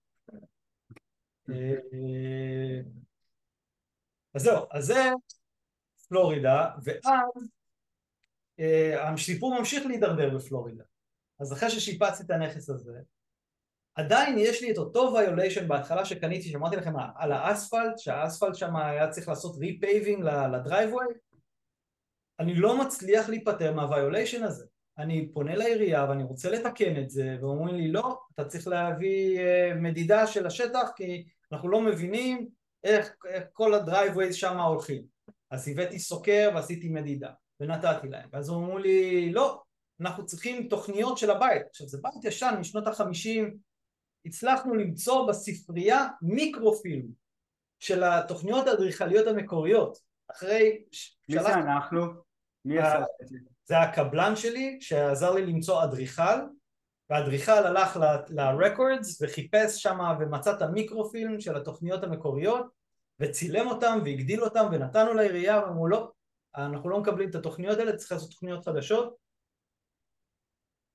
אה, אז זהו, אז זה פלורידה, ואז אה, הסיפור ממשיך להידרדר בפלורידה. אז אחרי ששיפצתי את הנכס הזה, עדיין יש לי את אותו violation בהתחלה שקניתי, שאמרתי לכם על האספלט, שהאספלט שם היה צריך לעשות repaving ל driveway, אני לא מצליח להיפטר מה violation הזה. אני פונה לעירייה ואני רוצה לתקן את זה, ואומרים לי לא, אתה צריך להביא אה, מדידה של השטח כי אנחנו לא מבינים איך, איך כל ה driveways שם הולכים. אז הבאתי סוקר ועשיתי מדידה, ונתתי להם. ואז אמרו לי לא, אנחנו צריכים תוכניות של הבית. עכשיו זה בית ישן משנות החמישים, הצלחנו למצוא בספרייה מיקרופילם של התוכניות האדריכליות המקוריות. אחרי... מי זה אנחנו? מי עשה את זה? זה הקבלן שלי שעזר לי למצוא אדריכל והאדריכל הלך לרקורדס וחיפש שם ומצא את המיקרופילם של התוכניות המקוריות וצילם אותם והגדיל אותם ונתנו לעירייה ואמרו לא, אנחנו לא מקבלים את התוכניות האלה, צריך לעשות תוכניות חדשות.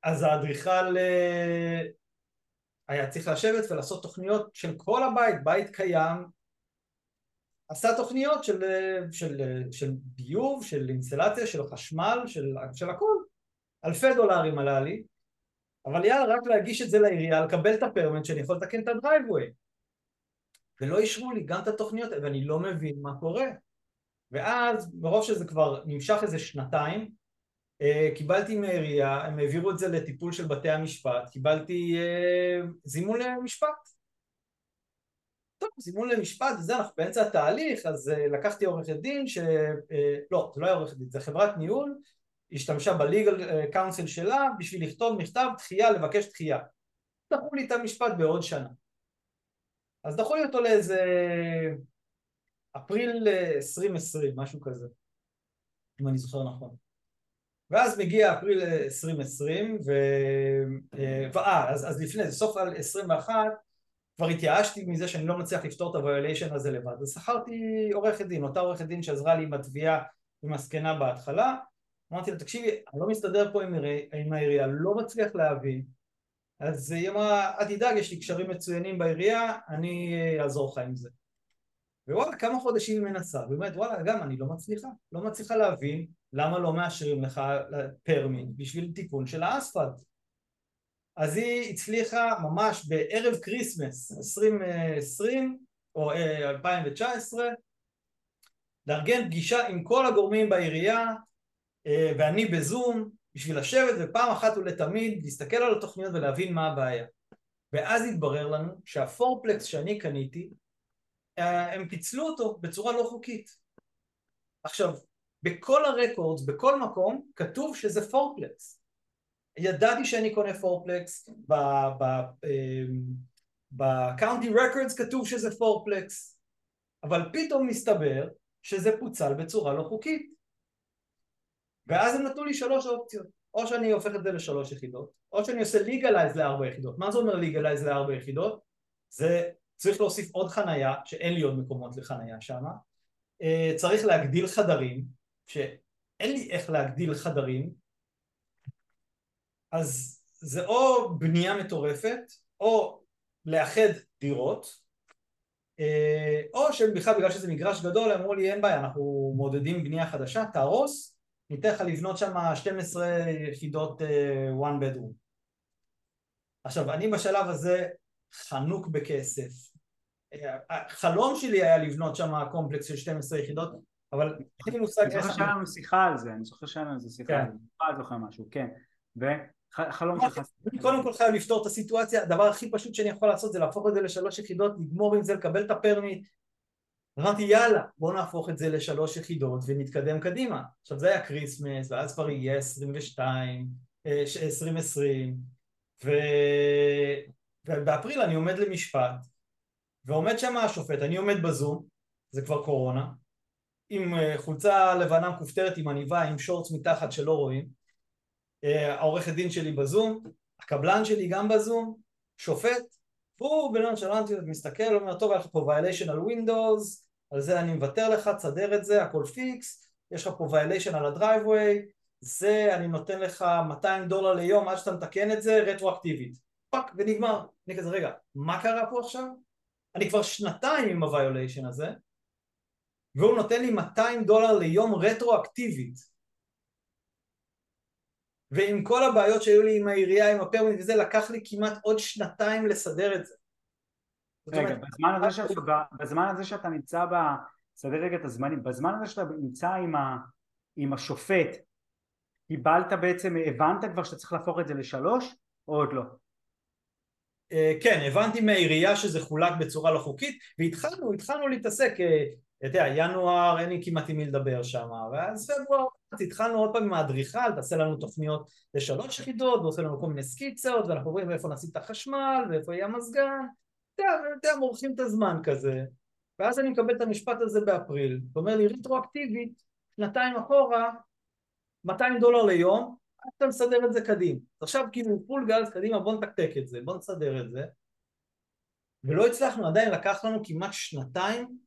אז האדריכל אה, היה צריך לשבת ולעשות תוכניות של כל הבית, בית קיים עשה תוכניות של, של, של ביוב, של אינסטלציה, של חשמל, של, של הכל. אלפי דולרים עלה לי, אבל יאללה, רק להגיש את זה לעירייה, לקבל את הפרמנט שאני יכול לתקן את הדרייבווי. ולא אישרו לי גם את התוכניות, ואני לא מבין מה קורה. ואז, ברוב שזה כבר נמשך איזה שנתיים, אה, קיבלתי מהעירייה, הם העבירו את זה לטיפול של בתי המשפט, קיבלתי אה, זימון למשפט. זימון למשפט וזה, אנחנו באמצע התהליך, אז uh, לקחתי עורכת דין ש... Uh, לא, זה לא היה עורכת דין, זה חברת ניהול, השתמשה בליגל קאונסל שלה בשביל לכתוב מכתב דחייה, לבקש דחייה. דחו לי את המשפט בעוד שנה. אז דחו לי אותו לאיזה אפריל 2020, משהו כזה, אם אני זוכר נכון. ואז מגיע אפריל 2020, ו... אה, אז, אז לפני זה, סוף 21, כבר התייאשתי מזה שאני לא מצליח לפתור את הוויוליישן הזה לבד, אז שכרתי עורכת דין, אותה עורכת דין שעזרה לי עם התביעה עם הזקנה בהתחלה, אמרתי לה תקשיבי, אני לא מסתדר פה עם, עם העירייה, לא מצליח להבין, אז היא אמרה, אל תדאג, יש לי קשרים מצוינים בעירייה, אני אעזור לך עם זה. ווואלה, כמה חודשים היא מנסה, ובאמת וואלה, גם אני לא מצליחה, לא מצליחה להבין למה לא מאשרים לך permit בשביל תיקון של האספלט. אז היא הצליחה ממש בערב Christmas 2020 או 2019 אה, לארגן פגישה עם כל הגורמים בעירייה אה, ואני בזום בשביל לשבת ופעם אחת ולתמיד להסתכל על התוכניות ולהבין מה הבעיה. ואז התברר לנו שהפורפלקס שאני קניתי אה, הם פיצלו אותו בצורה לא חוקית. עכשיו בכל הרקורדס בכל מקום כתוב שזה פורפלקס ידעתי שאני קונה פורפלקס בקאונטי רקורדס כתוב שזה פורפלקס אבל פתאום מסתבר שזה פוצל בצורה לא חוקית. ואז הם נתנו לי שלוש אופציות. או שאני הופך את זה לשלוש יחידות או שאני עושה legalize לארבע יחידות. מה זה אומר legalize לארבע יחידות? זה צריך להוסיף עוד חנייה שאין לי עוד מקומות לחנייה שם. אה, צריך להגדיל חדרים שאין לי איך להגדיל חדרים אז זה או בנייה מטורפת או לאחד דירות אה, או שבכלל בגלל שזה מגרש גדול אמרו לי אין בעיה אנחנו מעודדים בנייה חדשה תהרוס ניתן לך לבנות שם 12 יחידות uh, one bedroom. עכשיו אני בשלב הזה חנוק בכסף. החלום שלי היה לבנות שם קומפלקס של 12 יחידות אבל אין לי מושג. אני זוכר שהיה לנו שיחה על זה, אני זוכר שהיה לנו איזה שיחה על זה, אני זוכר משהו, כן, וחלום שלך... אני קודם כל חייב לפתור את הסיטואציה, הדבר הכי פשוט שאני יכול לעשות זה להפוך את זה לשלוש יחידות, לגמור עם זה, לקבל את ה permit, אמרתי יאללה בוא נהפוך את זה לשלוש יחידות ונתקדם קדימה. עכשיו זה היה Christmas ואז כבר יהיה 22, 2020 ו... ובאפריל אני עומד למשפט ועומד שם השופט, אני עומד בזום, זה כבר קורונה עם אה, חולצה לבנה מכופתרת עם עניבה עם shorts מתחת שלא רואים העורכת דין שלי בזום, הקבלן שלי גם בזום, שופט והוא בנונשלנטיות מסתכל, אומר טוב היה לך פה violation על Windows, על זה אני מוותר לך, תסדר את זה, הכל פיקס, יש לך פה violation על ה driveway, זה אני נותן לך 200 דולר ליום עד שאתה מתקן את זה רטרואקטיבית. פאק ונגמר. אני כזה רגע, מה קרה פה עכשיו? אני כבר שנתיים עם הוויוליישן הזה והוא נותן לי 200 דולר ליום רטרואקטיבית ועם כל הבעיות שהיו לי עם העירייה, עם הפרמיט וזה, לקח לי כמעט עוד שנתיים לסדר את זה. רגע, בזמן הזה, שאתה, בזמן הזה שאתה נמצא ב... סדר רגע את הזמנים, בזמן הזה שאתה נמצא עם, ה, עם השופט, קיבלת בעצם, הבנת כבר שאתה צריך להפוך את זה לשלוש, או עוד לא? אה, כן, הבנתי מהעירייה שזה חולק בצורה לא חוקית, והתחלנו, התחלנו להתעסק, אה, אתה יודע, ינואר אין לי כמעט עם מי לדבר שם, ואז פברואר התחלנו עוד פעם עם האדריכל, תעשה לנו תוכניות לשלוש יחידות, ועושה לנו כל מיני סקיצות, ואנחנו רואים איפה נשים את החשמל, ואיפה יהיה המזגן, אתה יודע, מורחים את הזמן כזה, ואז אני מקבל את המשפט הזה באפריל, הוא אומר לי רטרואקטיבית, שנתיים אחורה, 200 דולר ליום, אתה מסדר את זה קדימה. עכשיו כאילו פול גז קדימה בוא נתקתק את זה, בוא נסדר את זה, ולא הצלחנו, עדיין לקח לנו כמעט שנתיים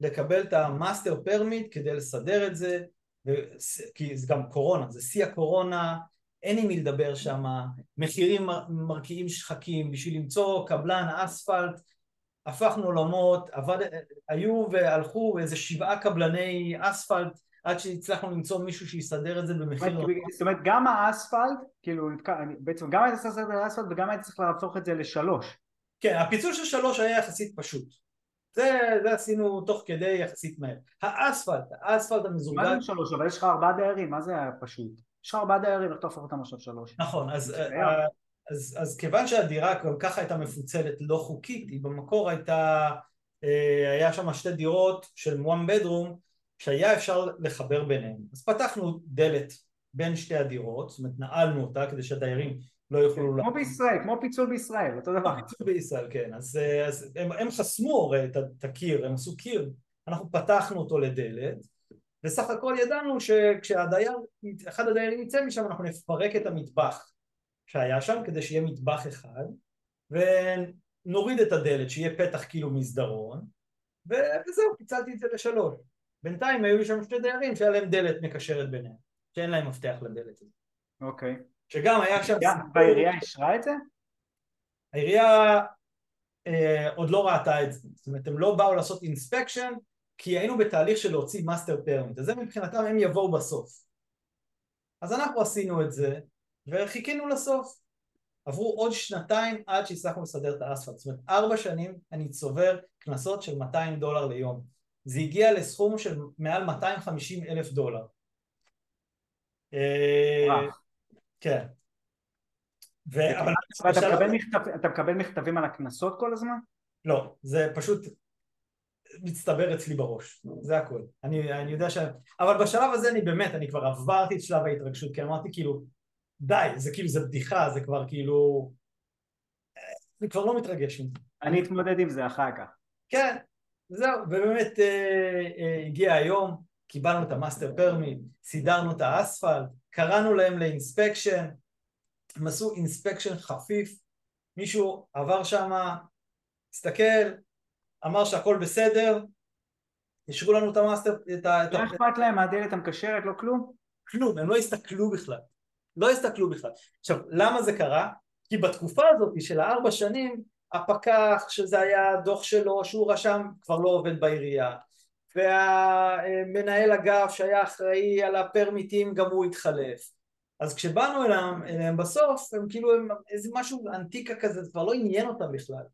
לקבל את ה master permit כדי לסדר את זה. כי זה גם קורונה, זה שיא הקורונה, אין עם מי לדבר שם, מחירים מרקיעים שחקים, בשביל למצוא קבלן אספלט, הפכנו עולמות, עבד, היו והלכו איזה שבעה קבלני אספלט עד שהצלחנו למצוא מישהו שיסדר את זה במחיר... זאת אומרת גם האספלט, כאילו בעצם גם היית צריך לסדר את האספלט וגם היית צריך להפוך את זה לשלוש. כן, הפיצול של שלוש היה יחסית פשוט. זה, זה עשינו תוך כדי יחסית מהר. האספלט, האספלט המזורגל... מה זה שלוש? אבל יש לך ארבעה דיירים, מה זה היה פשוט? יש לך ארבעה דיירים, איך תהפוך אותם עכשיו שלוש? נכון, אז, אה, אז, אז כיוון שהדירה כל ככה הייתה מפוצלת לא חוקית, היא במקור הייתה, אה, היה שם שתי דירות של one bedroom שהיה אפשר לחבר ביניהם. אז פתחנו דלת בין שתי הדירות, זאת אומרת נעלנו אותה כדי שהדיירים לא יוכלו... כמו בישראל, כמו פיצול בישראל, אותו דבר. פיצול בישראל, כן. אז, אה, אז הם, הם חסמו הרי את הקיר, הם עשו קיר, אנחנו פתחנו אותו לדלת, וסך הכל ידענו שכשהדייר, אחד הדיירים יצא משם אנחנו נפרק את המטבח שהיה שם כדי שיהיה מטבח אחד ונוריד את הדלת שיהיה פתח כאילו מסדרון וזהו פיצלתי את זה לשלוש. בינתיים היו לי שם שתי דיירים שהיה להם דלת מקשרת ביניהם שאין להם מפתח לדלת הזאת. אוקיי שגם היה שם והעירייה אישרה את זה? העירייה אה, עוד לא ראתה את זה זאת אומרת הם לא באו לעשות inspection כי היינו בתהליך של להוציא master permit, אז זה מבחינתם הם יבואו בסוף. אז אנחנו עשינו את זה, וחיכינו לסוף. עברו עוד שנתיים עד שהצלחנו לסדר את האספלט, זאת אומרת ארבע שנים אני צובר קנסות של 200 דולר ליום. זה הגיע לסכום של מעל 250 אלף דולר. כן. ו... אבל... אתה. מקבל מכתב... אתה מקבל מכתבים על הקנסות כל הזמן? לא, זה פשוט מצטבר אצלי בראש, זה הכל. אני, אני יודע ש... אבל בשלב הזה אני באמת, אני כבר עברתי את שלב ההתרגשות, כי אמרתי כאילו, די, זה כאילו, זה בדיחה, זה כבר כאילו... אני כבר לא מתרגש מזה. אני אתמודד עם זה אחר כך. כן, זהו, ובאמת אה, אה, הגיע היום, קיבלנו את ה master permit, סידרנו את האספלט, קראנו להם ל inspection, הם עשו inspection חפיף, מישהו עבר שם, הסתכל, אמר שהכל בסדר, אישרו לנו את המאסטר, את ה... לא אכפת להם מהדלת המקשרת, לא כלום? כלום, הם לא הסתכלו בכלל, לא הסתכלו בכלל. עכשיו, למה זה קרה? כי בתקופה הזאת של הארבע שנים, הפקח, שזה היה דוח שלו, שהוא רשם, כבר לא עובד בעירייה. והמנהל אגף שהיה אחראי על הפרמיטים, גם הוא התחלף. אז כשבאנו אליהם, אליהם בסוף, הם כאילו, הם, איזה משהו אנטיקה כזה, זה כבר לא עניין אותם בכלל.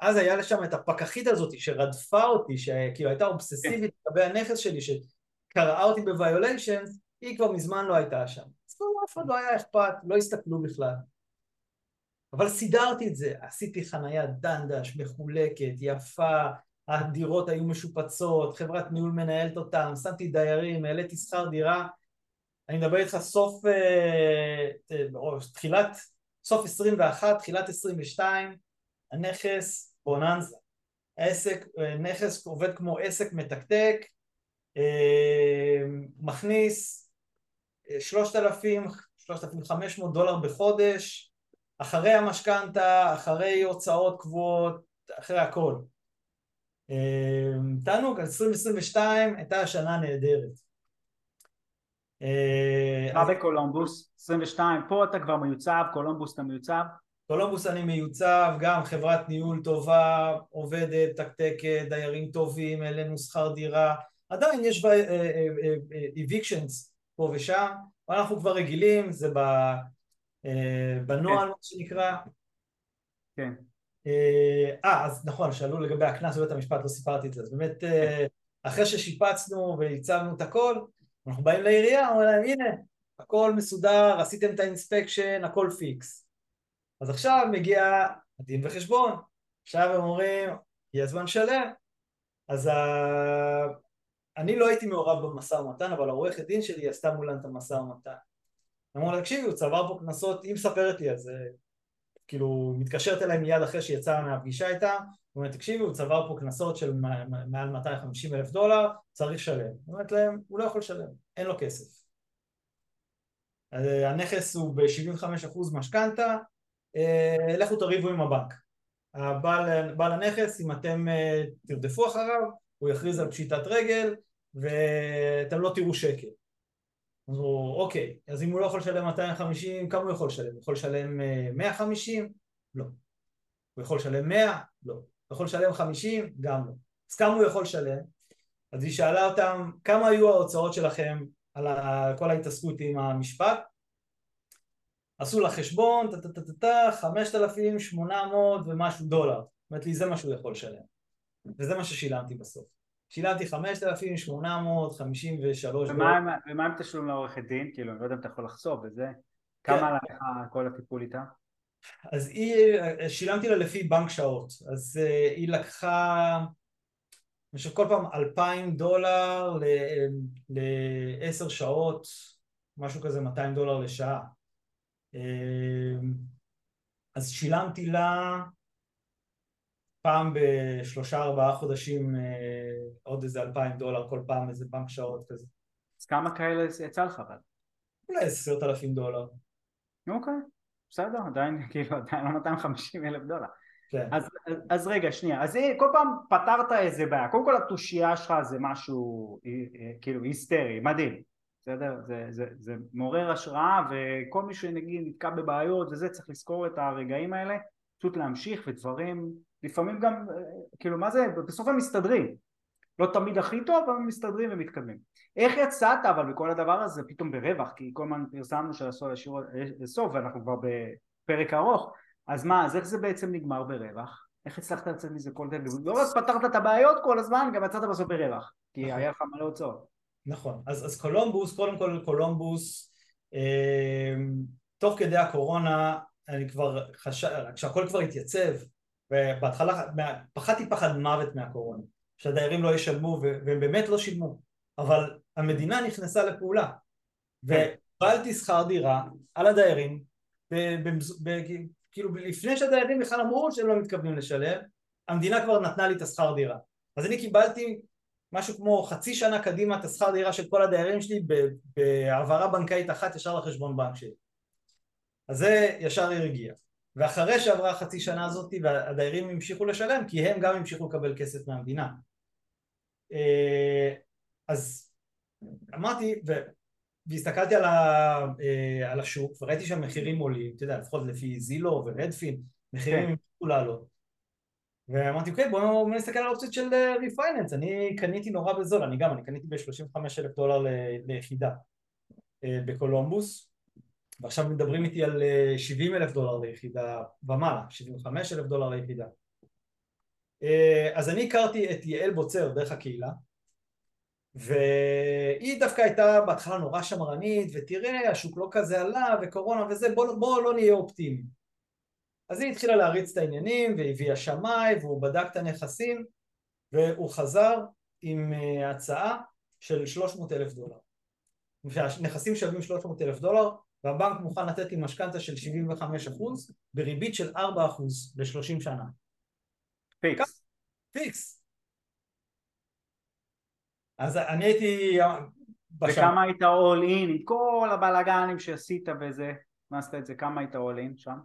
אז היה לשם את הפקחית הזאת שרדפה אותי, שכאילו הייתה אובססיבית לגבי הנכס שלי, שקראה אותי בוויוליישנס, היא כבר מזמן לא הייתה שם. אז כבר אף אחד לא היה אכפת, לא הסתכלו בכלל. אבל סידרתי את זה, עשיתי חנייה דנדש, מחולקת, יפה, הדירות היו משופצות, חברת ניהול מנהלת אותם, שמתי דיירים, העליתי שכר דירה, אני מדבר איתך סוף, אה, או תחילת, סוף 21, תחילת 22, הנכס בוננזה, העסק, אה, נכס עובד כמו עסק מתקתק, אה, מכניס 3,000, 3,500 דולר בחודש, אחרי המשכנתה, אחרי הוצאות קבועות, אחרי הכל. תענוג, 2022 הייתה שנה נהדרת. אה, מה בקולומבוס? 22, פה אתה כבר מיוצב, קולומבוס אתה מיוצב? קולומבוס אני מיוצב, גם חברת ניהול טובה, עובדת, מתקתקת, דיירים טובים, העלינו שכר דירה, עדיין יש evictions אה, אה, פה ושם, אבל אנחנו כבר רגילים, זה בנוהל מה שנקרא. כן. אה, אז נכון, שאלו לגבי הקנס בבית המשפט, לא סיפרתי את זה, אז באמת אחרי ששיפצנו והצבנו את הכל, אנחנו באים לעירייה, אומרים להם הנה, הכל מסודר, עשיתם את ה inspection, הכל פיקס. אז עכשיו מגיע הדין וחשבון, עכשיו הם אומרים, יהיה זמן לשלם. אז ה... אני לא הייתי מעורב במשא ומתן, אבל העורכת דין שלי עשתה מולם את המשא ומתן. אמרו לה, תקשיבי, הוא צבר פה קנסות, היא מספרת לי על זה, כאילו, מתקשרת אליי מיד אחרי שיצאה מהפגישה איתה, הוא אומר, תקשיבי, הוא צבר פה קנסות של מעל 250 אלף דולר, צריך לשלם. היא אומרת להם, הוא לא יכול לשלם, אין לו כסף. אה, הנכס הוא ב-75% משכנתה, אה, לכו תריבו עם הבנק. הבעל, בעל הנכס, אם אתם אה, תרדפו אחריו, הוא יכריז על פשיטת רגל ואתם לא תראו שקל. אז הוא, אוקיי, אז אם הוא לא יכול לשלם 250, כמה הוא יכול לשלם? הוא יכול לשלם 150? לא. הוא יכול לשלם 100? לא. יכול לשלם 50? גם לא. אז כמה הוא יכול לשלם? אז היא שאלה אותם, כמה היו ההוצאות שלכם על כל ההתעסקות עם המשפט? עשו לה חשבון, טה-טה-טה-טה, 5,800 ומשהו דולר. אומרת לי, זה מה שהוא יכול לשלם. וזה מה ששילמתי בסוף. שילמתי 5,853 דולר. ומה עם תשלום לעורכת דין? כאילו, אני לא יודע אם אתה יכול לחשוף בזה. כמה כן. עלה לך כל הטיפול איתה? אז היא, שילמתי לה לפי בנק שעות, אז uh, היא לקחה, חושב כל פעם אלפיים דולר לעשר שעות, משהו כזה 200 דולר לשעה. Uh, אז שילמתי לה פעם בשלושה ארבעה חודשים uh, עוד איזה אלפיים דולר כל פעם, איזה בנק שעות כזה. אז כמה כאלה יצא לך אבל? אולי עשרת אלפים דולר. אוקיי. בסדר, עדיין, כאילו, עדיין לא 250 אלף דולר. כן. אז, אז, אז רגע, שנייה, אז כל פעם פתרת איזה בעיה, קודם כל התושייה שלך זה משהו אה, אה, כאילו היסטרי, מדהים, בסדר? זה, זה, זה מעורר השראה וכל מי שנגיד נתקע בבעיות וזה צריך לזכור את הרגעים האלה, פשוט להמשיך ודברים, לפעמים גם, אה, כאילו מה זה, בסוף הם מסתדרים, לא תמיד הכי טוב, אבל מסתדרים ומתקדמים. איך יצאת אבל בכל הדבר הזה פתאום ברווח? כי כל הזמן פרסמנו שעשו לסוף ואנחנו כבר בפרק ארוך, אז מה, אז איך זה בעצם נגמר ברווח? איך הצלחת לצאת מזה כל זה? לא רק פתרת את הבעיות כל הזמן, גם יצאת בסוף ברווח. כי נכון. היה לך מלא הוצאות. נכון, אז, אז קולומבוס, קודם כל קולומבוס, אה, תוך כדי הקורונה, אני כבר חשב, כשהכל כבר התייצב, ובהתחלה פחדתי פחד מוות מהקורונה, שהדיירים לא ישלמו, והם באמת לא שילמו, אבל המדינה נכנסה לפעולה, וקיבלתי שכר דירה על הדיירים, כאילו לפני שהדיירים בכלל אמרו שהם לא מתכוונים לשלם, המדינה כבר נתנה לי את השכר דירה. אז אני קיבלתי משהו כמו חצי שנה קדימה את השכר דירה של כל הדיירים שלי בהעברה בנקאית אחת ישר לחשבון בנק שלי. אז זה ישר הרגיע. ואחרי שעברה החצי שנה הזאת והדיירים המשיכו לשלם כי הם גם המשיכו לקבל כסף מהמדינה. אה, אז אמרתי ו... והסתכלתי על, ה... אה, על השוק וראיתי שהמחירים עולים, אתה יודע, לפחות לפי זילו ורדפין, מחירים כן. המשיכו לעלות. ואמרתי אוקיי בואו נסתכל על האופציות של ריפייננס אה, אני קניתי נורא בזול אני גם אני קניתי ב-35 אלף דולר ליחידה בקולומבוס ועכשיו מדברים איתי על 70 אלף דולר ליחידה ומעלה 75 אלף דולר ליחידה. אז אני הכרתי את יעל בוצר דרך הקהילה והיא דווקא הייתה בהתחלה נורא שמרנית ותראה השוק לא כזה עלה וקורונה וזה בוא, בוא לא נהיה אופטימיים. אז היא התחילה להריץ את העניינים והביאה שמאי והוא בדק את הנכסים והוא חזר עם אה, הצעה של 300 אלף דולר. שהנכסים שווים 300 אלף דולר והבנק מוכן לתת לי משכנתא של 75 אחוז בריבית של 4 אחוז ל-30 שנה. פיקס. פיקס. אז אני הייתי... אה, וכמה היית all in? עם כל הבלאגנים שעשית וזה, מה עשית את זה, כמה היית all in שם?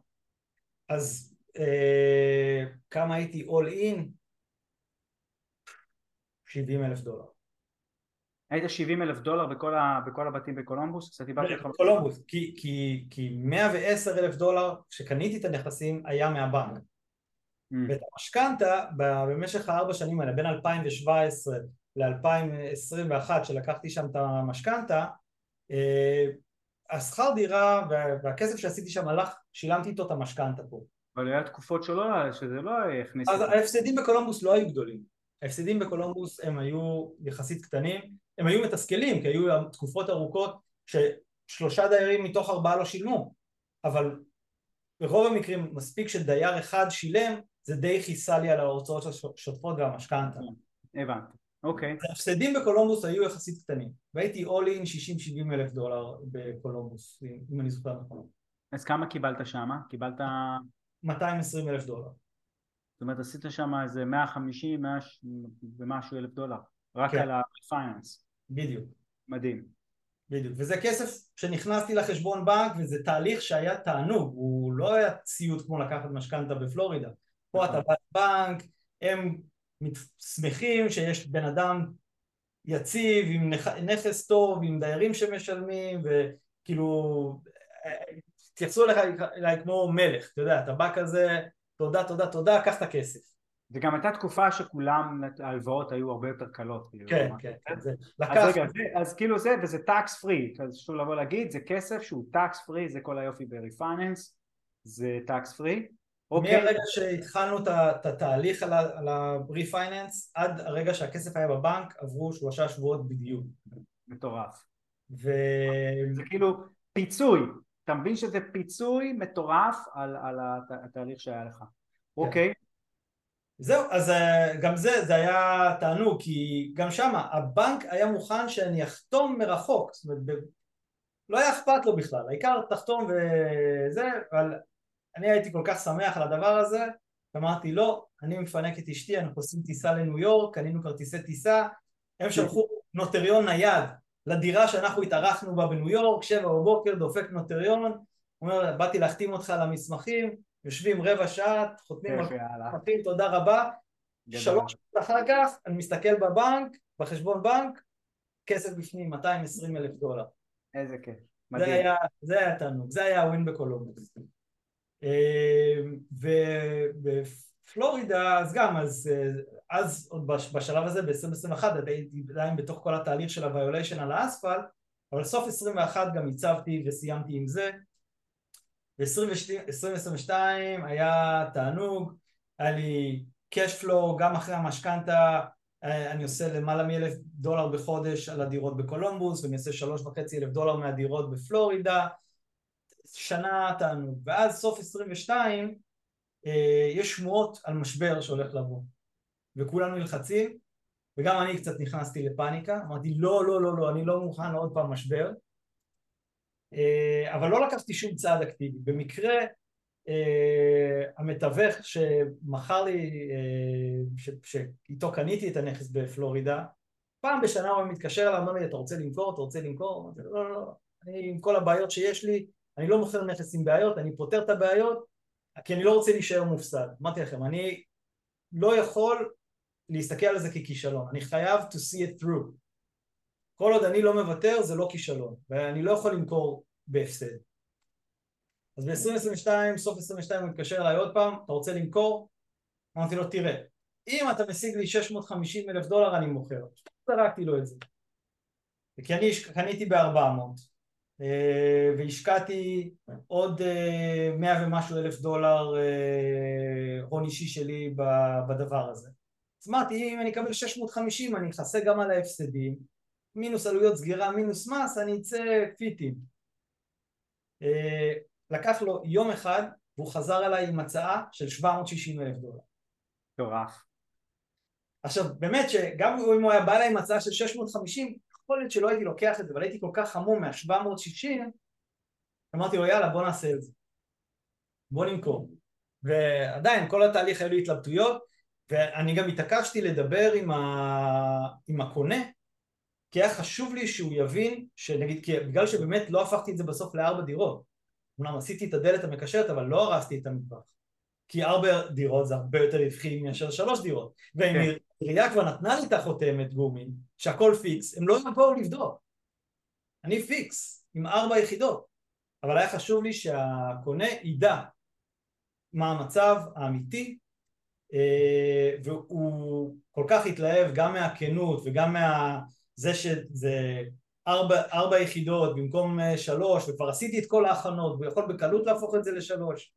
אז אה, כמה הייתי all in? 70 אלף דולר. היית 70 אלף דולר בכל, ה, בכל הבתים בקולומבוס? קצת דיברתי איתך. בקולומבוס, כי, כי, כי 110 אלף דולר כשקניתי את הנכסים היה מהבנק. Mm. ואת המשכנתה במשך הארבע שנים האלה, בין 2017 ל-2021 שלקחתי שם את המשכנתה אה, השכר דירה והכסף שעשיתי שם הלך, שילמתי איתו את המשכנתה פה. אבל היה תקופות שלא, שזה לא הכניס... אז ההפסדים בקולומבוס לא היו גדולים. ההפסדים בקולומבוס הם היו יחסית קטנים, הם היו מתסכלים, כי היו תקופות ארוכות ששלושה דיירים מתוך ארבעה לא שילמו, אבל ברוב המקרים מספיק שדייר אחד שילם, זה די כיסה לי על ההוצאות השוטפות והמשכנתה. הבנתי. אוקיי. Okay. ההפסדים בקולומבוס היו יחסית קטנים, והייתי all in 60-70 אלף דולר בקולומבוס, אם אני זוכר נכון. אז כמה קיבלת שם? קיבלת... 220 אלף דולר. אומרת עשית שם איזה 150 100 ומשהו אלף דולר, רק כן. על הפייננס. בדיוק. מדהים. בדיוק, וזה כסף שנכנסתי לחשבון בנק וזה תהליך שהיה תענוג, הוא לא היה ציוד כמו לקחת משכנתה בפלורידה. פה אתה נכון. בא לבנק, הם שמחים שיש בן אדם יציב, עם נכס טוב, עם דיירים שמשלמים, וכאילו, התייחסו אליך אליי כמו מלך, אתה יודע, אתה בא כזה, תודה, תודה, תודה, קח את הכסף. וגם הייתה תקופה שכולם, ההלוואות היו הרבה יותר קלות. כאילו, כן, כן, כן. זה, לקח... אז רגע, זה, אז כאילו זה, וזה tax free, אז שוב לבוא להגיד, זה כסף שהוא tax free, זה כל היופי ב refinance, זה tax free. אוקיי. מהרגע שהתחלנו את התהליך על ה-refinance עד הרגע שהכסף היה בבנק עברו שלושה שבועות בדיוק. מטורף. ו... זה כאילו פיצוי, אתה מבין שזה פיצוי מטורף על, על התהליך שהיה לך. כן. אוקיי. זהו, אז אה, גם זה, זה היה תענוג, כי גם שמה הבנק היה מוכן שאני אחתום מרחוק, זאת אומרת, לא היה אכפת לו בכלל, העיקר תחתום וזה, אבל אני הייתי כל כך שמח על הדבר הזה, ואמרתי לא, אני מפנק את אשתי, אנחנו עושים טיסה לניו יורק, קנינו כרטיסי טיסה, הם שלחו נוטריון נייד לדירה שאנחנו התארחנו בה בניו יורק, שבע בבוקר, דופק נוטריון, אומר באתי להחתים אותך על המסמכים, יושבים רבע שעה, חותמים על מסמכים, תודה רבה, שלוש שעות אחר כך אני מסתכל בבנק, בחשבון בנק, כסף בפנים, 220 אלף דולר. איזה כיף, מדהים. זה היה תענוג, זה היה ה win בקולומבוס. ובפלורידה אז גם, אז, אז עוד בשלב הזה ב-2021 הייתי עדיין בתוך כל התהליך של הוויוליישן על האספלט אבל סוף 21 גם הצבתי וסיימתי עם זה. ב-2022 היה תענוג היה לי cash flow גם אחרי המשכנתה, אה, אני עושה למעלה מאלף דולר בחודש על הדירות בקולומבוס ואני עושה שלוש וחצי אלף דולר מהדירות בפלורידה. שנה תענוג. ואז סוף 22 אה, יש שמועות על משבר שהולך לבוא וכולנו נלחצים וגם אני קצת נכנסתי לפאניקה אמרתי לא לא לא לא אני לא מוכן לעוד פעם משבר אה, אבל לא לקחתי שום צעד אקטיבי במקרה Uh, המתווך שמכר לי, שאיתו קניתי את הנכס בפלורידה, פעם בשנה הוא מתקשר אליי, אומר לי, אתה רוצה למכור? אתה רוצה למכור? אמרתי לו, לא, לא, לא, אני עם כל הבעיות שיש לי, אני לא מוכר נכס עם בעיות, אני פותר את הבעיות, כי אני לא רוצה להישאר מופסד. אמרתי לכם, אני לא יכול להסתכל על זה ככישלון, אני חייב to see it through. כל עוד אני לא מוותר זה לא כישלון, ואני לא יכול למכור בהפסד. אז ב-2022, סוף 2022 הוא מתקשר אליי עוד פעם, אתה רוצה למכור? אמרתי לו, תראה, אם אתה משיג לי 650 אלף דולר אני מוכר. זרקתי לו את זה. כי אני קניתי ב-400 אה, והשקעתי עוד 100 אה, ומשהו אלף דולר אה, הון אישי שלי בדבר הזה. אז אמרתי, אם אני אקבל 650 אני אכסה גם על ההפסדים, מינוס עלויות סגירה, מינוס מס, אני אצא פיטים. לקח לו יום אחד והוא חזר אליי עם הצעה של 760 אלף דולר. מטורף. עכשיו באמת שגם אם הוא היה בא אליי עם הצעה של 650 יכול להיות שלא הייתי לוקח את זה אבל הייתי כל כך חמום מה-760 אמרתי לו יאללה בוא נעשה את זה. בוא נמכור. ועדיין כל התהליך היו לי התלבטויות ואני גם התעקשתי לדבר עם, ה... עם הקונה כי היה חשוב לי שהוא יבין שנגיד כי בגלל שבאמת לא הפכתי את זה בסוף לארבע דירות אמנם עשיתי את הדלת המקשרת אבל לא הרסתי את המטבח כי ארבע דירות זה הרבה יותר רווחי מאשר שלוש דירות. ואם כן. עירייה כבר נתנה לי את החותמת גומי שהכל פיקס הם לא יבואו לבדוק. אני פיקס עם ארבע יחידות. אבל היה חשוב לי שהקונה ידע מה המצב האמיתי אה, והוא כל כך התלהב גם מהכנות וגם מזה שזה ארבע, ארבע יחידות במקום אה, שלוש וכבר עשיתי את כל ההכנות והוא יכול בקלות להפוך את זה לשלוש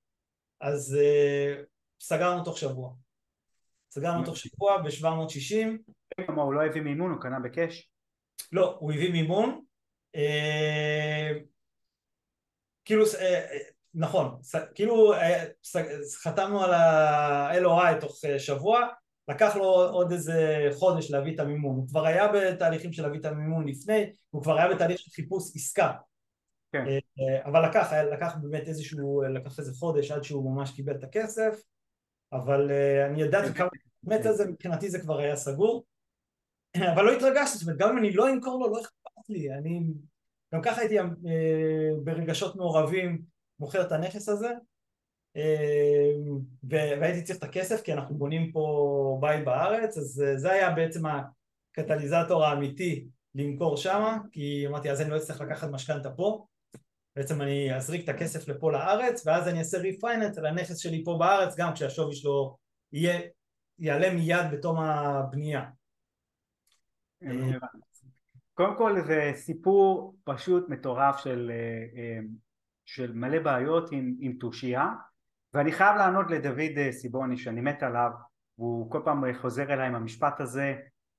אז uh, סגרנו תוך שבוע. סגרנו תוך שבוע ב-760 כמה הוא לא הביא מימון הוא קנה בקאש? לא הוא הביא מימון uh, כאילו uh, נכון כאילו חתמנו על ה-LOI תוך שבוע לקח לו עוד איזה חודש להביא את המימון, הוא כבר היה בתהליכים של להביא את המימון לפני, הוא כבר היה בתהליך של חיפוש עסקה כן. אה, אבל לקח, לקח באמת איזשהו, לקח איזה חודש עד שהוא ממש קיבל את הכסף אבל אה, אני ידעתי כן. כמה, באמת הזה מבחינתי זה כבר היה סגור אבל לא התרגשתי, זאת אומרת גם אם אני לא אמכור לו לא אכפת לי, אני גם ככה הייתי אה, ברגשות מעורבים מוכר את הנכס הזה והייתי צריך את הכסף כי אנחנו בונים פה בית בארץ אז זה היה בעצם הקטליזטור האמיתי למכור שמה כי אמרתי אז אני לא אצטרך לקחת משכנתה פה בעצם אני אזריק את הכסף לפה לארץ ואז אני אעשה ריפייננס על הנכס שלי פה בארץ גם כשהשווי שלו יהיה, יעלה מיד בתום הבנייה. קודם כל זה סיפור פשוט מטורף של, אה, אה, של מלא בעיות עם תושייה ואני חייב לענות לדוד אה, סיבוני שאני מת עליו. והוא כל פעם חוזר אליי עם המשפט הזה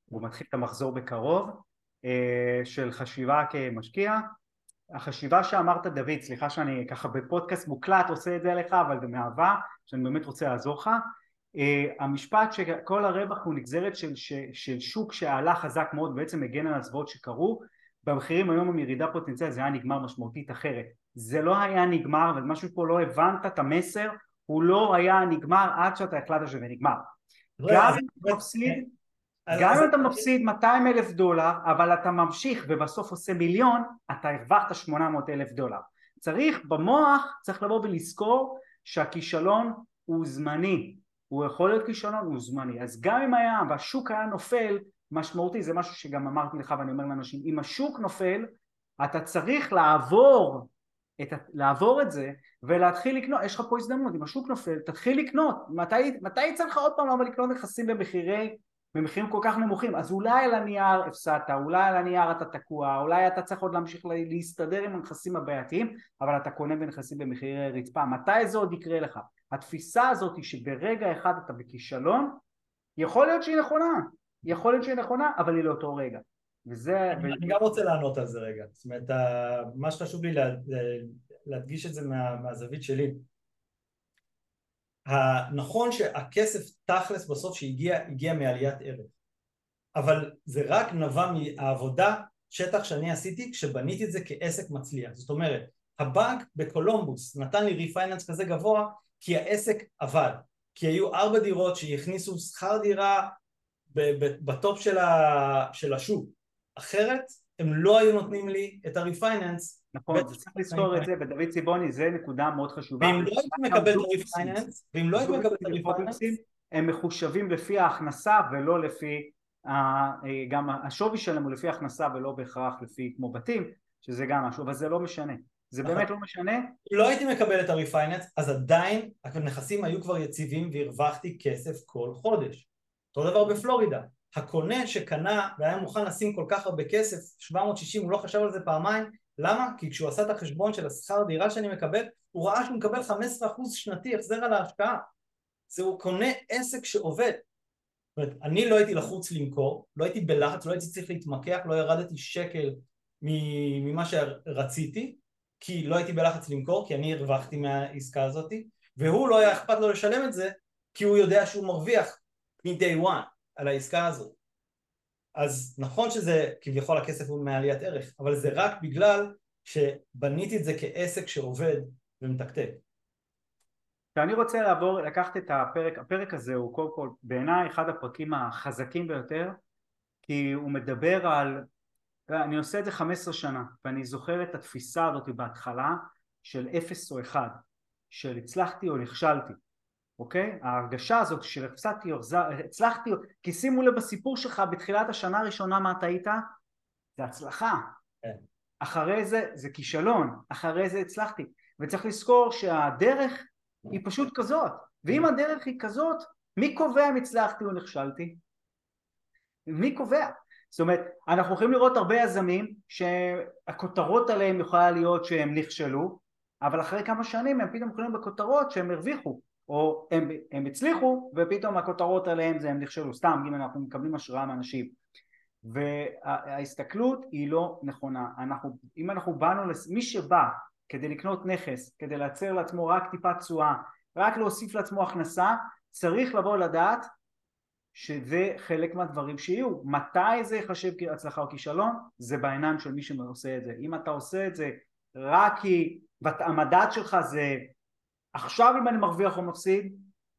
והוא מתחיל את המחזור בקרוב של חשיבה כמשקיע החשיבה שאמרת דוד סליחה שאני ככה בפודקאסט מוקלט עושה את זה לך אבל זה מאהבה שאני באמת רוצה לעזור לך. אה, המשפט שכל הרווח הוא נגזרת של, של, של שוק שעלה חזק מאוד בעצם מגן על הזוועות שקרו. במחירים היום עם ירידה פוטנציאלית זה היה נגמר משמעותית אחרת. זה לא היה נגמר ומשהו פה לא הבנת את המסר הוא לא היה נגמר עד שאתה החלטת שזה נגמר. לא, גם אם אתה מפסיד גם אם אתה מפסיד 200 אלף דולר אבל אתה ממשיך ובסוף עושה מיליון אתה הרווחת 800 אלף דולר. צריך במוח צריך לבוא ולזכור שהכישלון הוא זמני. הוא יכול להיות כישלון הוא זמני. אז גם אם היה והשוק היה נופל משמעותי זה משהו שגם אמרתי לך ואני אומר לאנשים אם השוק נופל אתה צריך לעבור את, לעבור את זה ולהתחיל לקנות, יש לך פה הזדמנות, אם השוק נופל, תתחיל לקנות, מתי, מתי יצא לך עוד פעם למה לקנות נכסים במחירי, במחירים כל כך נמוכים אז אולי על הנייר הפסדת, אולי על הנייר אתה תקוע, אולי אתה צריך עוד להמשיך להסתדר עם הנכסים הבעייתיים אבל אתה קונה בנכסים במחירי רצפה, מתי זה עוד יקרה לך? התפיסה הזאת היא שברגע אחד אתה בכישלון יכול להיות שהיא נכונה, יכול להיות שהיא נכונה אבל היא לאותו רגע. וזה... אני, גם רוצה לענות על זה רגע, זאת אומרת מה שחשוב לי לה, להדגיש את זה מה, מהזווית שלי הנכון שהכסף תכלס בסוף שהגיע, הגיע מעליית ערך. אבל זה רק נבע מהעבודה שטח שאני עשיתי כשבניתי את זה כעסק מצליח. זאת אומרת הבנק בקולומבוס נתן לי refinance כזה גבוה כי העסק עבד. כי היו ארבע דירות שהכניסו שכר דירה ב top של, של השוק. אחרת הם לא היו נותנים לי את ה refinance נכון, צריך לזכור את זה, ודוד ציבוני זה נקודה מאוד חשובה. ואם לא הייתי מקבל את ה refinance, ואם לא הייתי מקבל את ה refinance, הם מחושבים לפי ההכנסה ולא לפי, גם השווי שלהם הוא לפי הכנסה ולא בהכרח לפי כמו בתים, שזה גם משהו, אבל זה לא משנה. זה נכון. באמת לא משנה. לא הייתי מקבל את ה refinance, אז עדיין הנכסים היו כבר יציבים והרווחתי כסף כל חודש. אותו דבר בפלורידה. הקונה שקנה והיה מוכן לשים כל כך הרבה כסף, 760, הוא לא חשב על זה פעמיים, למה? כי כשהוא עשה את החשבון של השכר דירה שאני מקבל, הוא ראה שהוא מקבל 15% שנתי החזר על ההשקעה. זה הוא קונה עסק שעובד. זאת אומרת, אני לא הייתי לחוץ למכור, לא הייתי בלחץ, לא הייתי צריך להתמקח, לא ירדתי שקל ממה שרציתי, כי לא הייתי בלחץ למכור, כי אני הרווחתי מהעסקה הזאת, והוא לא היה אכפת לו לשלם את זה, כי הוא יודע שהוא מרוויח מ-day one על העסקה הזאת. אז נכון שזה כביכול הכסף הוא מעליית ערך, אבל זה רק בגלל שבניתי את זה כעסק שעובד ומתקתק. ואני רוצה לעבור, לקחת את הפרק, הפרק הזה הוא קודם כל בעיניי אחד הפרקים החזקים ביותר כי הוא מדבר על, אני עושה את זה 15 שנה ואני זוכר את התפיסה הזאת בהתחלה של אפס או אחד של הצלחתי או נכשלתי אוקיי? ההרגשה הזאת של הפסדתי הצלחתי, כי שימו לב בסיפור שלך בתחילת השנה הראשונה מה אתה היית? זה הצלחה. כן. אחרי זה זה כישלון, אחרי זה הצלחתי. וצריך לזכור שהדרך היא פשוט כזאת, ואם הדרך היא כזאת, מי קובע אם הצלחתי או נכשלתי? מי קובע? זאת אומרת, אנחנו יכולים לראות הרבה יזמים שהכותרות עליהם יכולה להיות שהם נכשלו, אבל אחרי כמה שנים הם פתאום יכולים בכותרות שהם הרוויחו. או הם, הם הצליחו ופתאום הכותרות עליהם זה הם נכשלו, סתם אם אנחנו מקבלים השראה מאנשים וההסתכלות היא לא נכונה, אנחנו, אם אנחנו באנו, מי שבא כדי לקנות נכס, כדי לייצר לעצמו רק טיפה תשואה, רק להוסיף לעצמו הכנסה, צריך לבוא לדעת שזה חלק מהדברים שיהיו. מתי זה ייחשב כהצלחה או כישלון? זה בעיניים של מי שעושה את זה. אם אתה עושה את זה רק כי המדד שלך זה עכשיו אם אני מרוויח או מפסיד